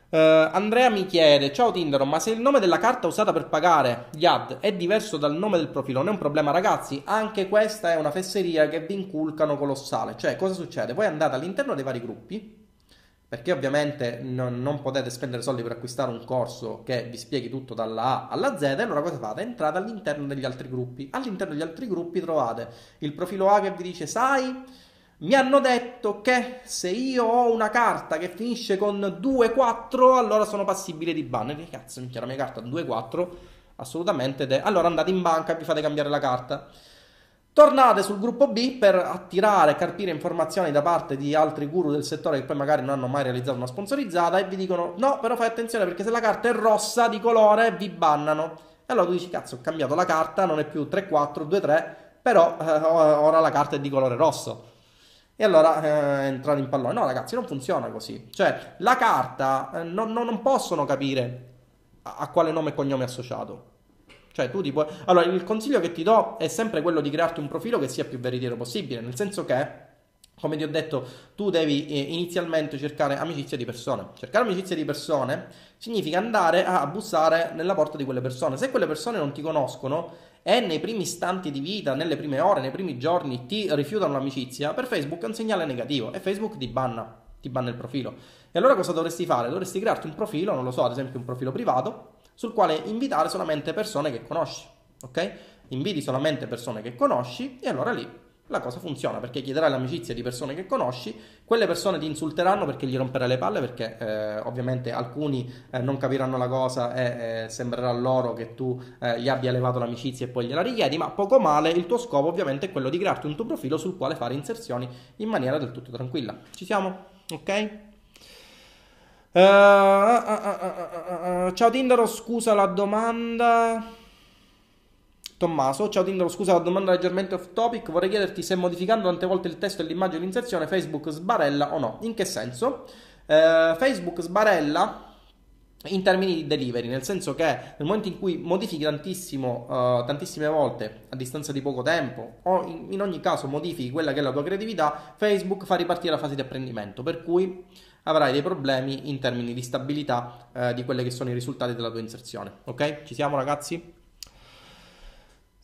Uh, Andrea mi chiede: Ciao Tinder, ma se il nome della carta usata per pagare gli ad è diverso dal nome del profilo, non è un problema, ragazzi? Anche questa è una fesseria che vi inculcano colossale. Cioè, cosa succede? Voi andate all'interno dei vari gruppi, perché ovviamente non, non, potete spendere soldi per acquistare un corso che vi spieghi tutto dalla A alla Z, e allora cosa fate? Entrate all'interno degli altri gruppi. All'interno degli altri gruppi trovate il profilo A che vi dice, sai, mi hanno detto che se io ho una carta che finisce con 2-4, allora sono passibile di ban. Che cazzo, minchia, la mia carta 2-4? Assolutamente. De- allora andate in banca e vi fate cambiare la carta. Tornate sul gruppo B per attirare carpire informazioni da parte di altri guru del settore che poi magari non hanno mai realizzato una sponsorizzata e vi dicono no, però fai attenzione perché se la carta è rossa di colore vi bannano. E allora tu dici cazzo ho cambiato la carta, non è più 3-4, 2-3, però eh, ora la carta è di colore rosso. E allora eh, entrare in pallone. No ragazzi, non funziona così. Cioè la carta eh, non, non, possono capire a, a quale nome e cognome è associato. Cioè, tu ti puoi. Allora, il consiglio che ti do è sempre quello di crearti un profilo che sia più veritiero possibile. Nel senso che, come ti ho detto, tu devi eh, inizialmente cercare amicizia di persone. Cercare amicizia di persone significa andare a bussare nella porta di quelle persone. Se quelle persone non ti conoscono e nei primi istanti di vita, nelle prime ore, nei primi giorni ti rifiutano l'amicizia, per Facebook è un segnale negativo e Facebook ti banna, ti banna il profilo. E allora cosa dovresti fare? Dovresti crearti un profilo, non lo so, ad esempio un profilo privato sul quale invitare solamente persone che conosci, ok? Inviti solamente persone che conosci e allora lì la cosa funziona perché chiederai l'amicizia di persone che conosci, quelle persone ti insulteranno perché gli romperai le palle perché eh, ovviamente alcuni eh, non capiranno la cosa e eh, sembrerà loro che tu eh, gli abbia levato l'amicizia e poi gliela richiedi, ma poco male il tuo scopo ovviamente è quello di crearti un tuo profilo sul quale fare inserzioni in maniera del tutto tranquilla. Ci siamo? Ok? Uh, uh, uh, ciao Tindaro, scusa la domanda. Tommaso, ciao Tindaro, scusa la domanda leggermente off topic. Vorrei chiederti se modificando tante volte il testo e l'immagine d'inserzione Facebook sbarella o no. In che senso? Facebook sbarella in termini di delivery, nel senso che nel momento in cui modifichi tantissimo, uh, tantissime volte a distanza di poco tempo, o in, in, ogni caso modifichi quella che è la tua creatività, Facebook fa ripartire la fase di apprendimento, per cui avrai dei problemi in termini di stabilità uh, di quelli che sono i risultati della tua inserzione. Ok? Ci siamo ragazzi?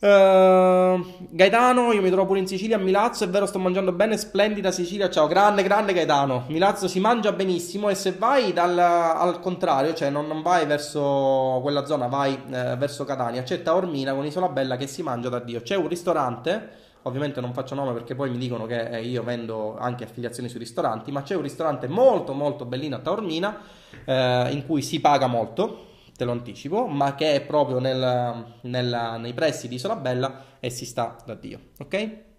Uh, Gaetano, io mi trovo pure in Sicilia a Milazzo, è vero sto mangiando bene, splendida Sicilia, ciao, grande, grande Gaetano, Milazzo si mangia benissimo e se vai dal, al contrario, cioè non, non vai verso quella zona, vai eh, verso Catania, c'è Taormina con Isola Bella che si mangia da Dio, c'è un ristorante, ovviamente non faccio nome perché poi mi dicono che eh, io vendo anche affiliazioni sui ristoranti, ma c'è un ristorante molto molto bellino a Taormina eh, in cui si paga molto te lo anticipo, ma che è proprio nel, nel, nei pressi di Isola Bella e si sta da Dio, ok?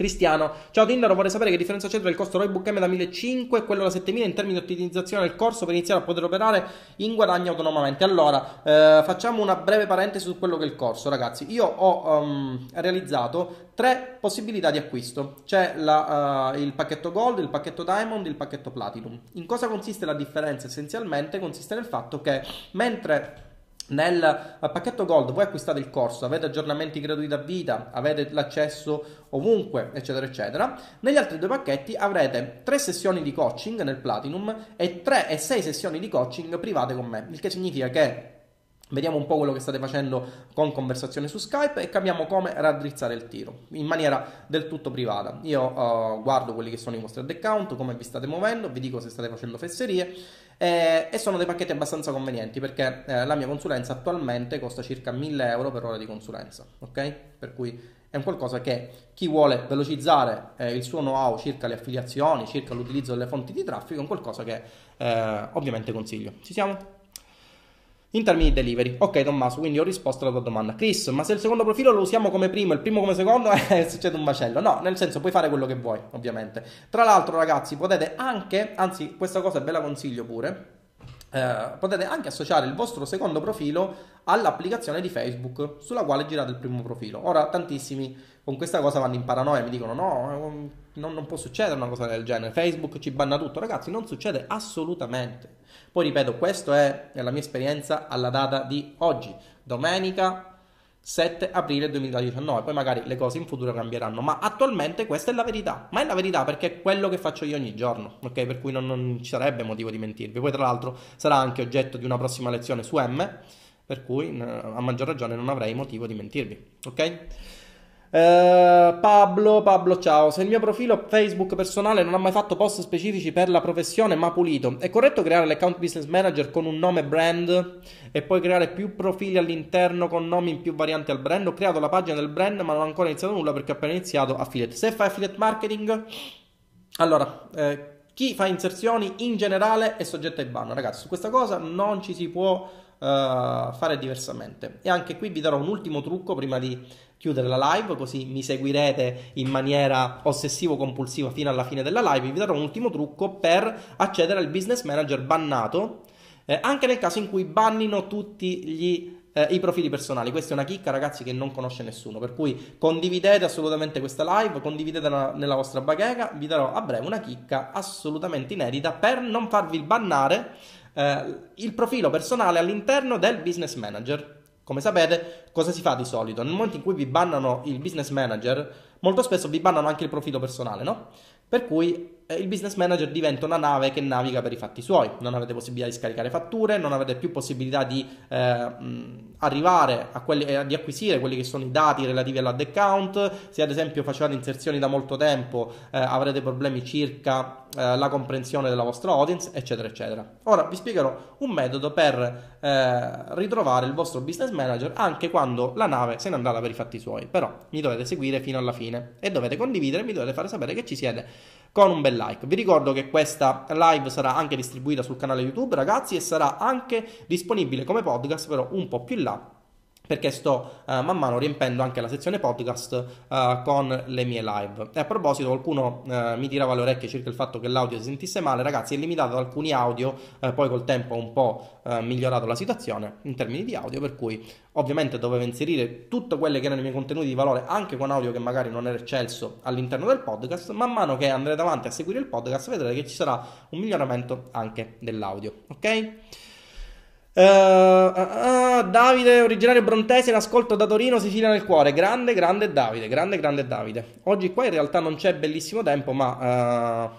Cristiano, ciao Tinder, vorrei sapere che differenza c'è tra il costo Roybook M da 1.500 e quello da 7.000 in termini di ottimizzazione del corso per iniziare a poter operare in guadagno autonomamente. Allora, eh, facciamo una breve parentesi su quello che è il corso, ragazzi. Io ho um, realizzato tre possibilità di acquisto. C'è la, uh, il pacchetto Gold, il pacchetto Diamond, il pacchetto Platinum. In cosa consiste la differenza? Essenzialmente consiste nel fatto che mentre nel pacchetto Gold voi acquistate il corso, avete aggiornamenti gratuiti a vita, avete l'accesso ovunque, eccetera, eccetera. Negli altri due pacchetti avrete tre sessioni di coaching nel Platinum e tre e sei sessioni di coaching private con me, il che significa che Vediamo un po' quello che state facendo con conversazione su Skype e capiamo come raddrizzare il tiro in maniera del tutto privata. Io uh, guardo quelli che sono i vostri ad account, come vi state muovendo, vi dico se state facendo fesserie eh, e sono dei pacchetti abbastanza convenienti perché eh, la mia consulenza attualmente costa circa 1000 euro per ora di consulenza, ok? Per cui è un qualcosa che chi vuole velocizzare eh, il suo know-how circa le affiliazioni, circa l'utilizzo delle fonti di traffico, è un qualcosa che eh, ovviamente consiglio. Ci siamo? In termini di delivery, ok Tommaso, quindi ho risposto alla tua domanda. Chris, ma se il secondo profilo lo usiamo come primo e il primo come secondo, eh, succede un macello. No, nel senso puoi fare quello che vuoi, ovviamente. Tra l'altro, ragazzi, potete anche, anzi, questa cosa ve la consiglio pure. Eh, potete anche associare il vostro secondo profilo all'applicazione di Facebook sulla quale girate il primo profilo. Ora, tantissimi con questa cosa vanno in paranoia, mi dicono no, non, non può succedere una cosa del genere, Facebook ci banna tutto. Ragazzi, non succede assolutamente. Poi ripeto, questa è, è la mia esperienza alla data di oggi, domenica 7 aprile 2019. Poi magari le cose in futuro cambieranno, ma attualmente questa è la verità. Ma è la verità perché è quello che faccio io ogni giorno, ok? Per cui non, non ci sarebbe motivo di mentirvi. Poi, tra l'altro, sarà anche oggetto di una prossima lezione su M, per cui a maggior ragione non avrei motivo di mentirvi, ok? Uh, Pablo, Pablo, ciao. Se il mio profilo Facebook personale non ha mai fatto post specifici per la professione, ma pulito, è corretto creare l'account business manager con un nome brand e poi creare più profili all'interno con nomi in più varianti al brand? Ho creato la pagina del brand, ma non ho ancora iniziato nulla perché ho appena iniziato affiliate. Se fai affiliate marketing, allora, eh, chi fa inserzioni in generale è soggetto ai ban. Ragazzi, su questa cosa non ci si può uh, fare diversamente. E anche qui vi darò un ultimo trucco prima di chiudere la live, così mi seguirete in maniera ossessivo-compulsiva fino alla fine della live. Vi darò un ultimo trucco per accedere al business manager bannato, eh, anche nel caso in cui bannino tutti gli eh, i profili personali. Questa è una chicca, ragazzi, che non conosce nessuno. Per cui condividete assolutamente questa live, condividetela nella vostra bacheca. Vi darò a breve una chicca assolutamente inedita per non farvi bannare eh, il profilo personale all'interno del business manager. Come sapete, cosa si fa di solito? Nel momento in cui vi bannano il business manager, molto spesso vi bannano anche il profilo personale, no? Per cui il business manager diventa una nave che naviga per i fatti suoi. Non avete possibilità di scaricare fatture, non avete più possibilità di eh, arrivare a quelli, eh, di acquisire quelli che sono i dati relativi all'ad account. Se ad esempio facevate inserzioni da molto tempo, eh, avrete problemi circa eh, la comprensione della vostra audience, eccetera, eccetera. Ora vi spiegherò un metodo per eh, ritrovare il vostro business manager anche quando la nave se n'è andata per i fatti suoi. Però mi dovete seguire fino alla fine e dovete condividere, mi dovete fare sapere che ci siete con un bel like. Vi ricordo che questa live sarà anche distribuita sul canale YouTube, ragazzi, e sarà anche disponibile come podcast, però un po' più in là perché sto uh, man mano riempendo anche la sezione podcast uh, con le mie live. E a proposito, qualcuno uh, mi tirava le orecchie circa il fatto che l'audio si sentisse male, ragazzi, è limitato ad alcuni audio, poi col tempo ho un po' migliorato la situazione in termini di audio, per cui ovviamente dovevo inserire tutte quelle che erano i miei contenuti di valore, anche con audio che magari non era eccelso all'interno del podcast, man mano che andrete avanti a seguire il podcast vedrete che ci sarà un miglioramento anche dell'audio, ok? Uh, uh, uh, Davide, originario brontese, in ascolto da Torino, si fila nel cuore. Grande, grande Davide, grande, grande Davide. Oggi qua in realtà non c'è bellissimo tempo, ma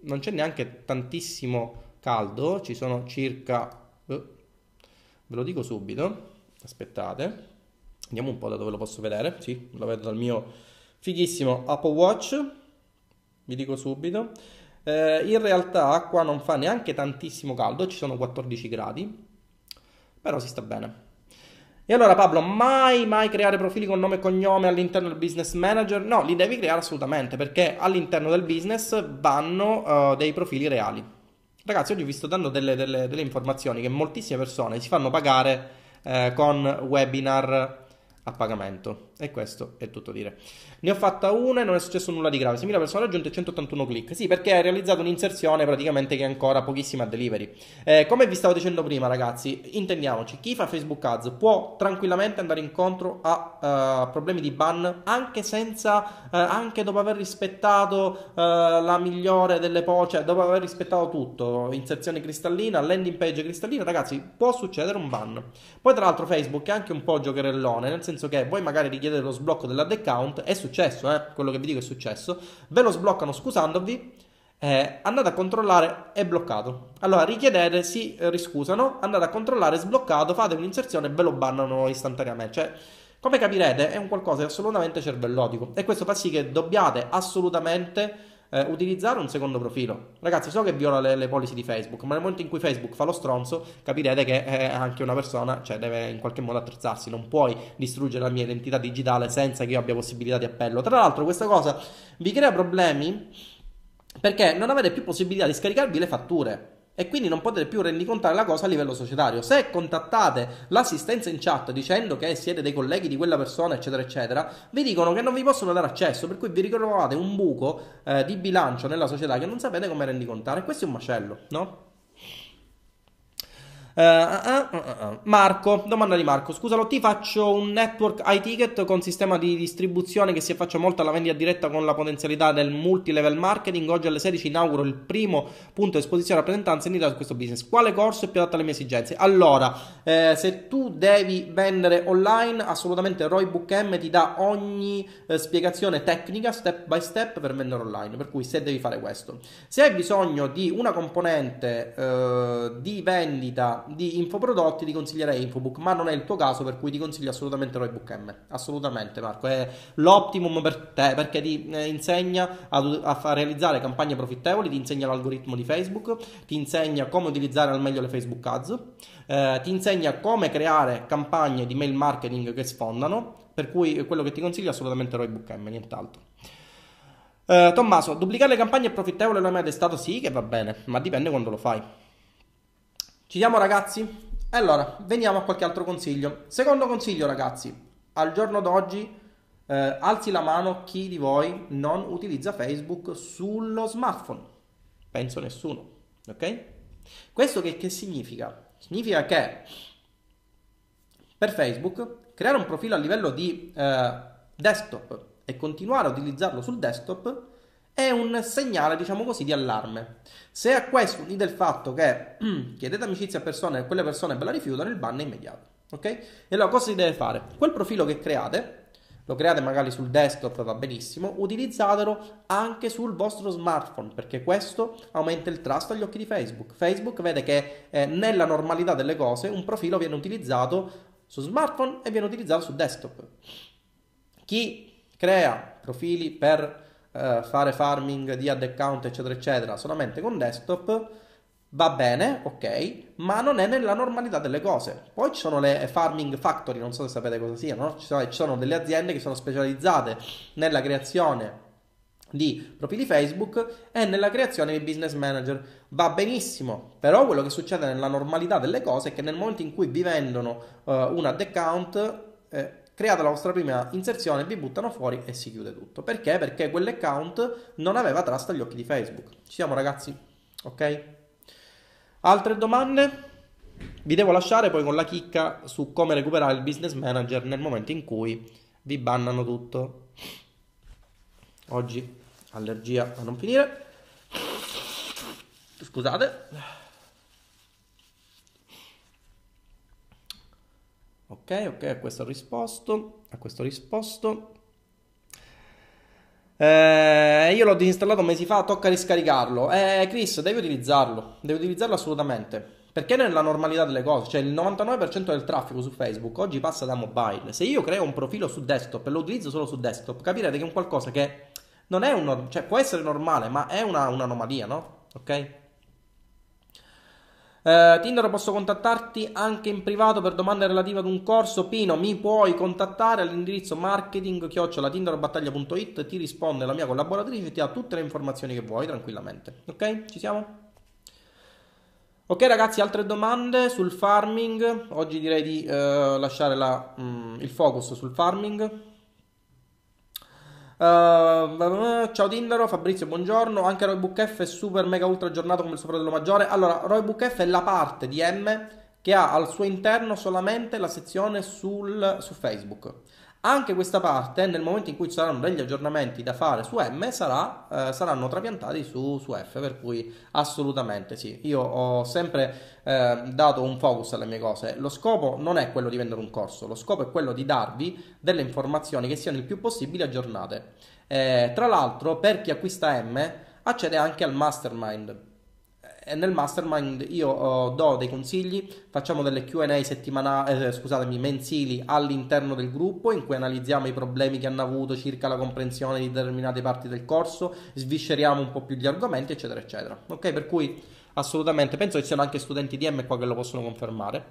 non c'è neanche tantissimo caldo. Ci sono circa... ve lo dico subito. Aspettate. Andiamo un po' da dove lo posso vedere. Sì, lo vedo dal mio fighissimo Apple Watch. Vi dico subito. Eh, in realtà qua non fa neanche tantissimo caldo, ci sono 14 gradi, però si sta bene. E allora Pablo, mai mai creare profili con nome e cognome all'interno del business manager? No, li devi creare assolutamente perché all'interno del business vanno uh, dei profili reali. Ragazzi, oggi vi sto dando delle, delle, delle informazioni che moltissime persone si fanno pagare eh, con webinar a pagamento. E questo è tutto dire. Ne ho fatta una e non è successo nulla di grave. 6.000 persone raggiunte e 181 click. Sì, perché hai realizzato un'inserzione praticamente che è ancora pochissima a delivery. Eh, come vi stavo dicendo prima, ragazzi, intendiamoci, chi fa Facebook Ads può tranquillamente andare incontro a uh, problemi di ban anche senza, uh, anche dopo aver rispettato uh, la migliore delle poche, dopo aver rispettato tutto, inserzione cristallina, landing page cristallina, ragazzi, può succedere un ban. Poi tra l'altro Facebook è anche un po' giocherellone, nel senso che voi magari richiedete lo sblocco dell'ad account, è successo, eh, quello che vi dico è successo, ve lo sbloccano scusandovi, eh, andate a controllare, è bloccato. Allora richiedete, si riscusano, andate a controllare, è sbloccato, fate un'inserzione e ve lo bannano istantaneamente. Cioè, come capirete, è un qualcosa di assolutamente cervellotico e questo fa sì che dobbiate assolutamente eh, utilizzare un secondo profilo. Ragazzi, so che viola le, le, policy di Facebook, ma nel momento in cui Facebook fa lo stronzo, capirete che eh, anche una persona cioè, deve in qualche modo attrezzarsi. Non puoi distruggere la mia identità digitale senza che io abbia possibilità di appello. Tra l'altro, questa cosa vi crea problemi perché non avete più possibilità di scaricarvi le fatture. E quindi non potete più rendicontare la cosa a livello societario. Se contattate l'assistenza in chat dicendo che siete dei colleghi di quella persona, eccetera, eccetera, vi dicono che non vi possono dare accesso, per cui vi ritrovate un buco eh, di bilancio nella società che non sapete come rendicontare. Questo è un macello, no? Uh, uh, uh, Marco, domanda di Marco. Scusa, ti faccio un network iTicket con sistema di distribuzione che si affaccia molto alla vendita diretta con la potenzialità del multilevel marketing. Oggi alle 16 inauguro il primo punto esposizione rappresentanza in Italia su questo business. Quale corso è più adatto alle mie esigenze? Allora, eh, se tu devi vendere online, assolutamente Roybook M ti dà ogni eh, spiegazione tecnica step by step per vendere online. Per cui se devi fare questo, se hai bisogno di una componente eh, di vendita di infoprodotti ti consiglierei Infobook, ma non è il tuo caso, per cui ti consiglio assolutamente Roybook M. Assolutamente, Marco, è l'optimum per te perché ti eh, insegna a, a, a, realizzare campagne profittevoli, ti insegna l'algoritmo di Facebook, ti insegna come utilizzare al meglio le Facebook Ads, eh, ti insegna come creare campagne di mail marketing che sfondano, per cui quello che ti consiglio è assolutamente Roybook M, nient'altro. Uh, Tommaso, duplicare le campagne è profittevole è mai testato? Sì, che va bene, ma dipende quando lo fai. Ci siamo ragazzi? Allora, veniamo a qualche altro consiglio. Secondo consiglio ragazzi, al giorno d'oggi eh, alzi la mano chi di voi non utilizza Facebook sullo smartphone. Penso nessuno, ok? Questo che, che significa? Significa che per Facebook creare un profilo a livello di eh, desktop e continuare a utilizzarlo sul desktop è un segnale, diciamo così, di allarme. Se a questo unite il fatto che chiedete amicizia a persone e quelle persone ve la rifiutano, il ban è immediato. Ok? E allora cosa si deve fare? Quel profilo che create, lo create magari sul desktop, va benissimo, utilizzatelo anche sul vostro smartphone, perché questo aumenta il trust agli occhi di Facebook. Facebook vede che eh, nella normalità delle cose un profilo viene utilizzato su smartphone e viene utilizzato su desktop. Chi crea profili per eh, fare farming di ad account, eccetera, eccetera, solamente con desktop, va bene, ok, ma non è nella normalità delle cose. Poi ci sono le farming factory, non so se sapete cosa siano, no? ci, sono, ci sono delle aziende che sono specializzate nella creazione di profili Facebook e nella creazione di business manager. Va benissimo, però quello che succede nella normalità delle cose è che nel momento in cui vi vendono uh, un ad account, eh, create la vostra prima inserzione, vi buttano fuori e si chiude tutto. Perché? Perché quell'account non aveva trust agli occhi di Facebook. Ci siamo ragazzi? Ok? Altre domande? Vi devo lasciare poi con la chicca su come recuperare il business manager nel momento in cui vi bannano tutto. Oggi allergia a non finire. Scusate. Ok, ok, a questo ho risposto. A questo ho risposto. Eh, io l'ho disinstallato mesi fa, tocca riscaricarlo. Eh, Chris, devi utilizzarlo. Devi utilizzarlo assolutamente. Perché nella normalità delle cose, cioè il 99% del traffico su Facebook oggi passa da mobile. Se io creo un profilo su desktop e lo utilizzo solo su desktop, capirete che è un qualcosa che non è un... cioè può essere normale, ma è una, un'anomalia, no? Ok? Eh, Tinder posso contattarti anche in privato per domande relative ad un corso. Pino, mi puoi contattare all'indirizzo marketing tinderbattaglia.it ti risponde la mia collaboratrice e ti dà tutte le informazioni che vuoi tranquillamente. Ok? Ci siamo? Ok ragazzi, altre domande sul farming. Oggi direi di uh, lasciare la, mm, il focus sul farming. Uh, ciao Tindaro, Fabrizio, buongiorno. Anche Roybook F è super mega ultra aggiornato come il suo fratello maggiore. Allora, Roybook F è la parte di M che ha al suo interno solamente la sezione sul, su Facebook. Anche questa parte, nel momento in cui ci saranno degli aggiornamenti da fare su M, sarà, eh, saranno trapiantati su, su, F, per cui assolutamente sì. Io ho sempre eh, dato un focus alle mie cose. Lo scopo non è quello di vendere un corso, lo scopo è quello di darvi delle informazioni che siano il più possibile aggiornate. Eh, tra l'altro, per chi acquista M, accede anche al mastermind nel mastermind io uh, do dei consigli, facciamo delle QA settimanali, eh, scusatemi, mensili all'interno del gruppo in cui analizziamo i problemi che hanno avuto circa la comprensione di determinate parti del corso, svisceriamo un po' più gli argomenti, eccetera, eccetera. Ok, per cui assolutamente penso che siano anche studenti di M qua che lo possono confermare.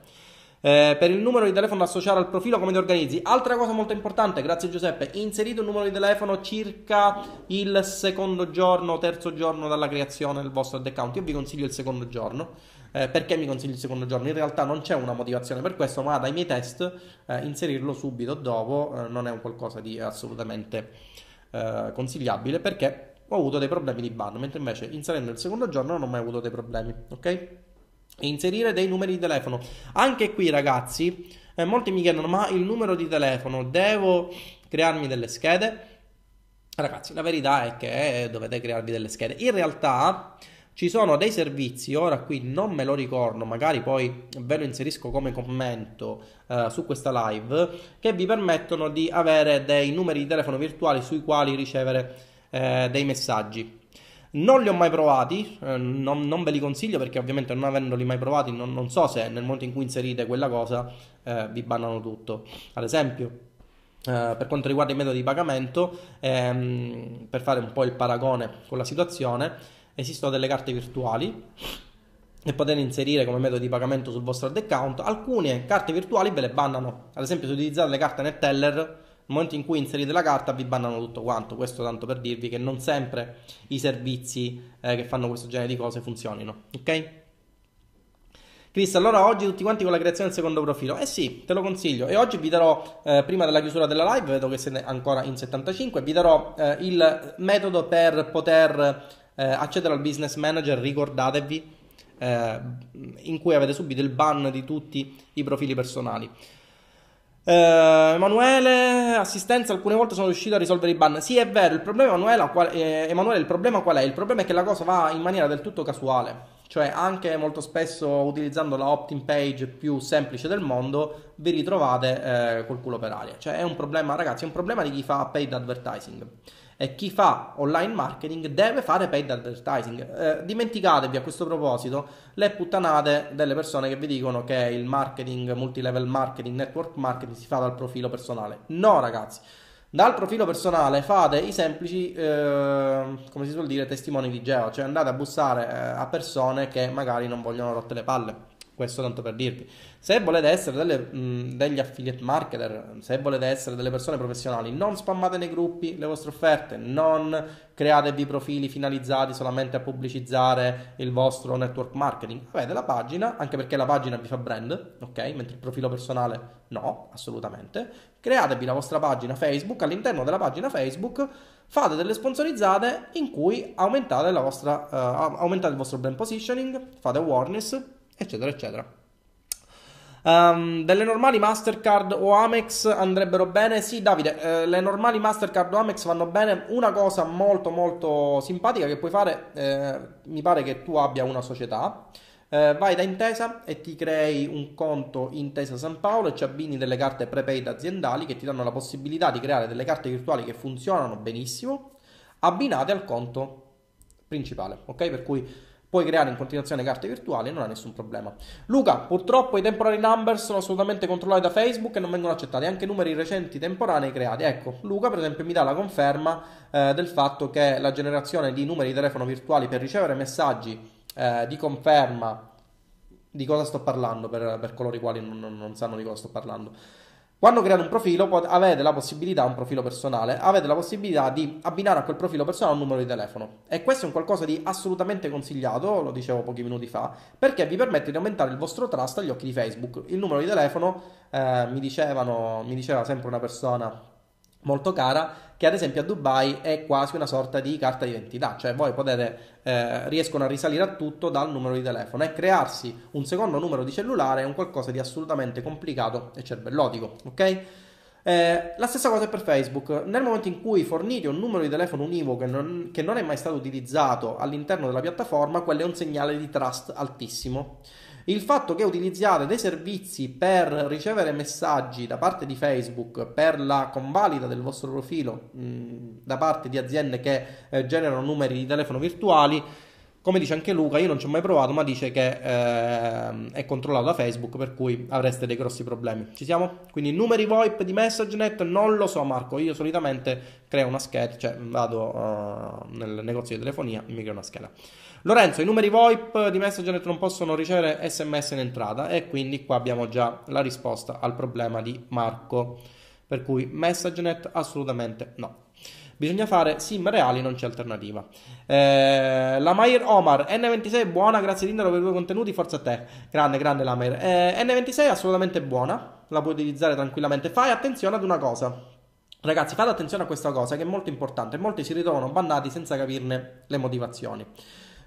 Eh, per il numero di telefono da associare al profilo, come ti organizzi? Altra cosa molto importante, grazie Giuseppe, inserite un numero di telefono circa il secondo giorno, terzo giorno dalla creazione del vostro account. Io vi consiglio il secondo giorno. Eh, perché mi consiglio il secondo giorno? In realtà non c'è una motivazione per questo, ma dai miei test eh, inserirlo subito dopo eh, non è un qualcosa di assolutamente eh, consigliabile perché ho avuto dei problemi di ban, mentre invece inserendo il secondo giorno non ho mai avuto dei problemi, ok? E inserire dei numeri di telefono. Anche qui ragazzi, eh, molti mi chiedono ma il numero di telefono devo crearmi delle schede? Ragazzi, la verità è che dovete crearvi delle schede. In realtà ci sono dei servizi, ora qui non me lo ricordo, magari poi ve lo inserisco come commento uh, su questa live, che vi permettono di avere dei numeri di telefono virtuali sui quali ricevere eh, dei messaggi. Non li ho mai provati, eh, non, non, ve li consiglio perché ovviamente non avendoli mai provati non, non so se nel momento in cui inserite quella cosa eh, vi bannano tutto. Ad esempio, eh, per quanto riguarda i metodi di pagamento, ehm, per fare un po' il paragone con la situazione, esistono delle carte virtuali e potete inserire come metodo di pagamento sul vostro account. Alcune carte virtuali ve le bannano, ad esempio se utilizzate le carte NetTeller nel momento in cui inserite la carta vi bannano tutto quanto. Questo tanto per dirvi che non sempre i servizi eh, che fanno questo genere di cose funzionino. Ok? Chris, allora oggi tutti quanti con la creazione del secondo profilo? Eh sì, te lo consiglio. E oggi vi darò, eh, prima della chiusura della live, vedo che siete ancora in 75, vi darò eh, il metodo per poter eh, accedere al business manager, ricordatevi, eh, in cui avete subito il ban di tutti i profili personali. Uh, Emanuele, assistenza, alcune volte sono riuscito a risolvere i ban. Sì, è vero, il problema, Emanuele, qual, eh, Emanuele, il problema qual è? Il problema è che la cosa va in maniera del tutto casuale. Cioè, anche molto spesso utilizzando la opt-in page più semplice del mondo, vi ritrovate eh, col culo per aria. Cioè, è un problema, ragazzi, è un problema di chi fa paid advertising e chi fa online marketing deve fare paid advertising. Eh, dimenticatevi a questo proposito le puttanate delle persone che vi dicono che il marketing, multilevel marketing, network marketing si fa dal profilo personale. No, ragazzi. Dal profilo personale fate i semplici, eh, come si suol dire, testimoni di geo, cioè andate a bussare eh, a persone che magari non vogliono rotte le palle. Questo tanto per dirvi. Se volete essere delle, mh, degli affiliate marketer, se volete essere delle persone professionali, non spammate nei gruppi le vostre offerte, non createvi profili finalizzati solamente a pubblicizzare il vostro network marketing. Avete la pagina, anche perché la pagina vi fa brand, ok? Mentre il profilo personale no, assolutamente. Createvi la vostra pagina Facebook, all'interno della pagina Facebook fate delle sponsorizzate in cui aumentate, vostra, uh, aumentate il vostro brand positioning, fate awareness eccetera, eccetera. Um, delle normali Mastercard o Amex andrebbero bene? Sì, Davide, eh, le normali Mastercard o Amex vanno bene. Una cosa molto molto simpatica che puoi fare, eh, mi pare che tu abbia una società. Eh, vai da Intesa e ti crei un conto Intesa San Paolo e ci abbini delle carte prepaid aziendali che ti danno la possibilità di creare delle carte virtuali che funzionano benissimo, abbinate al conto principale, ok? Per cui puoi creare in continuazione carte virtuali e non ha nessun problema. Luca, purtroppo i temporary numbers sono assolutamente controllati da Facebook e non vengono accettati, anche numeri recenti temporanei creati. Ecco, Luca per esempio mi dà la conferma eh, del fatto che la generazione di numeri di telefono virtuali per ricevere messaggi eh, di conferma di cosa sto parlando per, per coloro i quali non, non sanno di cosa sto parlando quando create un profilo avete la possibilità, un profilo personale, avete la possibilità di abbinare a quel profilo personale un numero di telefono. E questo è un qualcosa di assolutamente consigliato, lo dicevo pochi minuti fa, perché vi permette di aumentare il vostro trust agli occhi di Facebook. Il numero di telefono, eh, mi, dicevano, mi diceva sempre una persona molto cara che ad esempio a Dubai è quasi una sorta di carta d'identità, cioè voi potete, eh, riescono a risalire a tutto dal numero di telefono e crearsi un secondo numero di cellulare è un qualcosa di assolutamente complicato e cervellotico, ok? Eh, la stessa cosa è per Facebook. Nel momento in cui fornite un numero di telefono univoco che che non è mai stato utilizzato all'interno della piattaforma, quello è un segnale di trust altissimo. Il fatto che utilizziate dei servizi per ricevere messaggi da parte di Facebook per la convalida del vostro profilo mh, da parte di aziende che eh, generano numeri di telefono virtuali, come dice anche Luca, io non ci ho mai provato, ma dice che eh, è controllato da Facebook, per cui avreste dei grossi problemi. Ci siamo? Quindi numeri VoIP di MessageNet non lo so, Marco. Io solitamente creo una scheda, cioè vado uh, nel negozio di telefonia e mi creo una scheda. Lorenzo, i numeri VoIP di MessengerNet non possono ricevere sms in entrata e quindi qua abbiamo già la risposta al problema di Marco. Per cui MessageNet assolutamente no. Bisogna fare sim reali, non c'è alternativa. Eh, la Mayer Omar N26 è buona, grazie Tindaro per i tuoi contenuti, forza a te. Grande, grande la Mayer. Eh, N26 è assolutamente buona, la puoi utilizzare tranquillamente. Fai attenzione ad una cosa. Ragazzi, fate attenzione a questa cosa che è molto importante. Molti si ritrovano bannati senza capirne le motivazioni.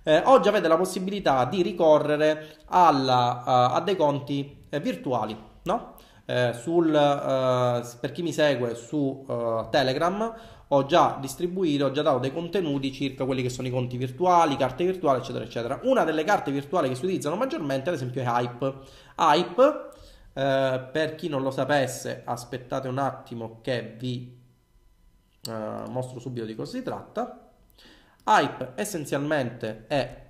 Eh, oggi avete la possibilità di ricorrere alla, uh, a dei conti eh, virtuali, no? Eh, sul, uh, per chi mi segue su uh, Telegram ho già distribuito, ho già dato dei contenuti circa quelli che sono i conti virtuali, carte virtuali, eccetera, eccetera. Una delle carte virtuali che si utilizzano maggiormente, ad esempio, è Hype. Hype, per chi non lo sapesse, aspettate un attimo che vi mostro subito di cosa si tratta. Hype essenzialmente è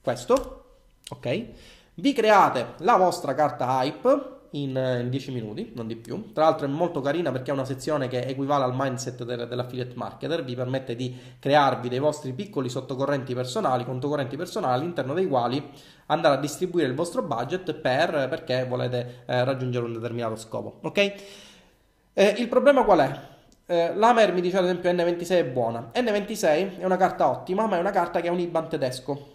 questo, ok? Vi create la vostra carta Hype in, in 10 minuti, non di più. Tra l'altro è molto carina perché è una sezione che equivale al mindset del, dell'affiliate marketer, vi permette di crearvi dei vostri piccoli sottocorrenti personali, contocorrenti personali all'interno dei quali andare a distribuire il vostro budget per, perché volete eh, raggiungere un determinato scopo. Ok? Eh, il problema qual è? Eh, L'Amer mi dice ad esempio N26 è buona. N26 è una carta ottima, ma è una carta che ha un IBAN tedesco.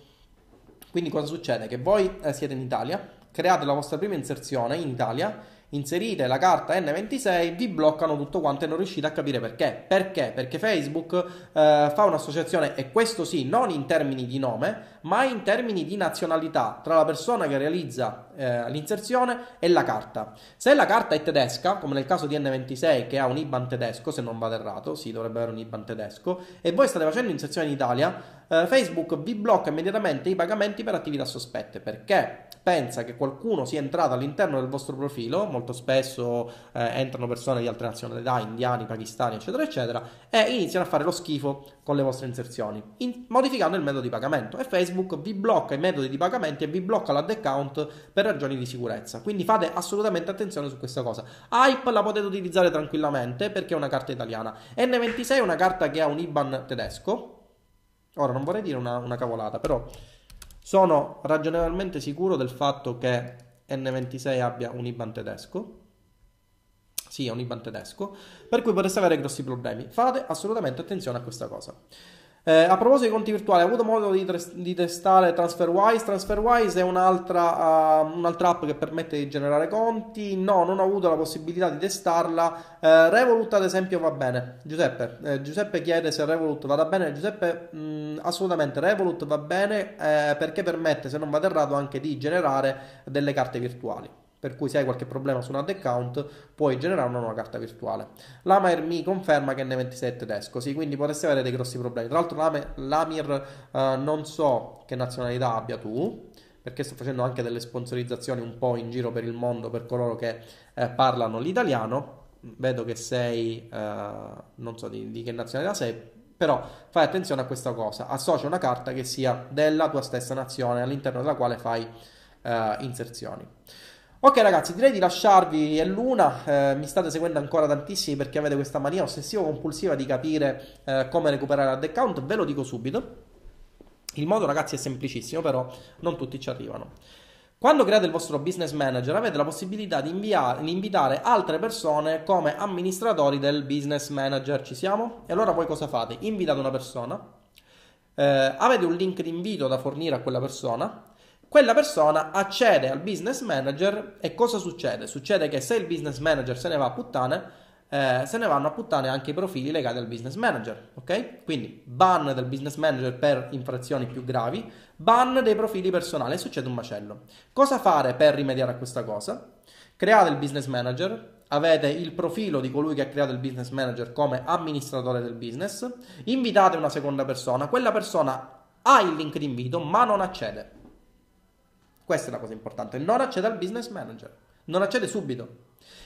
Quindi cosa succede? Che voi eh, siete in Italia, create la vostra prima inserzione in Italia, inserite la carta N26, vi bloccano tutto quanto e non riuscite a capire perché. Perché? Perché Facebook eh, fa un'associazione, e questo sì, non in termini di nome, ma in termini di nazionalità tra la persona che realizza eh, l'inserzione e la carta. Se la carta è tedesca, come nel caso di N26 che ha un IBAN tedesco, se non vado errato, sì, dovrebbe avere un IBAN tedesco, e voi state facendo inserzione in Italia, eh, Facebook vi blocca immediatamente i pagamenti per attività sospette perché pensa che qualcuno sia entrato all'interno del vostro profilo, molto spesso eh, entrano persone di altre nazionalità, indiani, pakistani, eccetera, eccetera, e iniziano a fare lo schifo con le vostre inserzioni, in, modificando il metodo di pagamento. E Facebook vi blocca i metodi di pagamento e vi blocca l'ad account per ragioni di sicurezza. Quindi fate assolutamente attenzione su questa cosa. Hype la potete utilizzare tranquillamente perché è una carta italiana. N26 è una carta che ha un IBAN tedesco. Ora non vorrei dire una, una cavolata, però sono ragionevolmente sicuro del fatto che N26 abbia un IBAN tedesco. Sì, è un IBAN tedesco, per cui potreste avere grossi problemi. Fate assolutamente attenzione a questa cosa. Eh, a proposito di conti virtuali, hai avuto modo di, di testare TransferWise? TransferWise è un'altra, uh, un'altra, app che permette di generare conti. No, non ho avuto la possibilità di testarla. Eh, Revolut, ad esempio, va bene. Giuseppe, eh, Giuseppe chiede se Revolut vada bene. Giuseppe, mh, mm, assolutamente Revolut va bene eh, perché permette, se non vado errato, anche di generare delle carte virtuali per cui se hai qualche problema su un ad account puoi generare una nuova carta virtuale. L'Amir mi conferma che N26 è tedesco, sì, quindi potresti avere dei grossi problemi. Tra l'altro l'Amir uh, non so che nazionalità abbia tu, perché sto facendo anche delle sponsorizzazioni un po' in giro per il mondo per coloro che eh, parlano l'italiano. Vedo che sei, uh, non so di, di che nazionalità sei, però fai attenzione a questa cosa, associa una carta che sia della tua stessa nazione all'interno della quale fai uh, inserzioni. Ok ragazzi, direi di lasciarvi, è l'una, eh, mi state seguendo ancora tantissimi perché avete questa mania ossessivo-compulsiva di capire eh, come recuperare ad account, ve lo dico subito. Il modo ragazzi è semplicissimo, però non tutti ci arrivano. Quando create il vostro business manager avete la possibilità di, inviare, di invitare altre persone come amministratori del business manager, ci siamo? E allora voi cosa fate? Invitate una persona, eh, avete un link di invito da fornire a quella persona, quella persona accede al business manager e cosa succede? Succede che se il business manager se ne va a puttane, eh, se ne vanno a puttane anche i profili legati al business manager, ok? Quindi ban del business manager per infrazioni più gravi, ban dei profili personali e succede un macello. Cosa fare per rimediare a questa cosa? Create il business manager, avete il profilo di colui che ha creato il business manager come amministratore del business, invitate una seconda persona, quella persona ha il link di invito ma non accede. Questa è la cosa importante. Non accede al business manager. Non accede subito.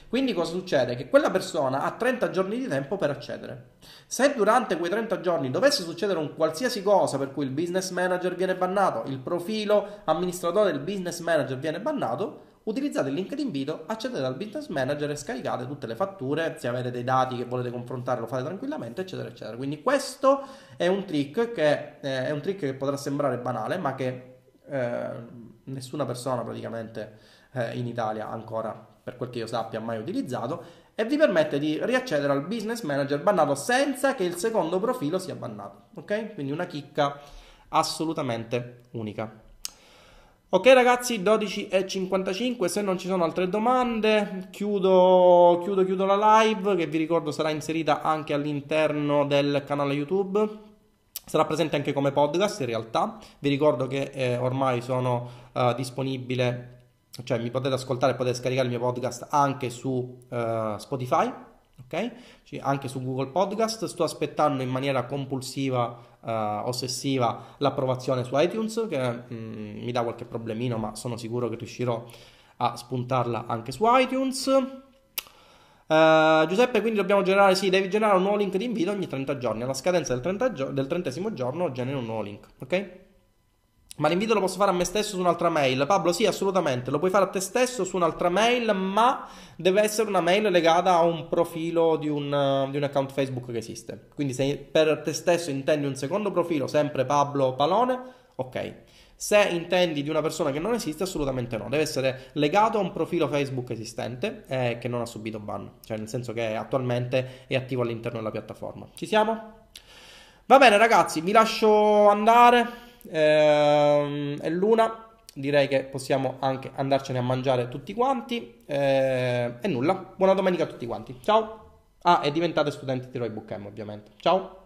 Quindi cosa succede? Che quella persona ha 30 giorni di tempo per accedere. Se durante quei 30 giorni dovesse succedere un qualsiasi cosa per cui il business manager viene bannato, il profilo amministratore del business manager viene bannato, utilizzate il link di invito, accedete al business manager e scaricate tutte le fatture, se avete dei dati che volete confrontare lo fate tranquillamente, eccetera, eccetera. Quindi questo è un trick che, eh, è un trick che potrà sembrare banale, ma che eh, nessuna persona praticamente eh, in Italia ancora, per quel che io sappia, mai utilizzato e vi permette di riaccedere al business manager bannato senza che il secondo profilo sia bannato. Ok? Quindi una chicca assolutamente unica. Ok ragazzi, 12.55, se non ci sono altre domande chiudo, chiudo, chiudo la live che vi ricordo sarà inserita anche all'interno del canale YouTube. Sarà presente anche come podcast in realtà. Vi ricordo che eh, ormai sono uh, disponibile, cioè mi potete ascoltare, potete scaricare il mio podcast anche su uh, Spotify, ok? Cioè, anche su Google Podcast. Sto aspettando in maniera compulsiva uh, ossessiva l'approvazione su iTunes che mm, mi dà qualche problemino ma sono sicuro che riuscirò a spuntarla anche su iTunes uh, Giuseppe quindi dobbiamo generare sì devi generare un nuovo link di invito ogni 30 giorni alla scadenza del, 30 gio- del 30 giorno generi un nuovo link ok? Ma l'invito lo posso fare a me stesso su un'altra mail? Pablo, sì, assolutamente. Lo puoi fare a te stesso su un'altra mail, ma deve essere una mail legata a un profilo di un, di un account Facebook che esiste. Quindi se per te stesso intendi un secondo profilo, sempre Pablo Palone, ok. Se intendi di una persona che non esiste, assolutamente no. Deve essere legato a un profilo Facebook esistente eh, che non ha subito ban. Cioè, nel senso che attualmente è attivo all'interno della piattaforma. Ci siamo? Va bene, ragazzi, vi lascio andare. Ehm, è l'una. Direi che possiamo anche andarcene a mangiare tutti quanti. Eh, e nulla. Buona domenica a tutti quanti. Ciao. Ah, e diventate studenti di Roy Book M, ovviamente. Ciao.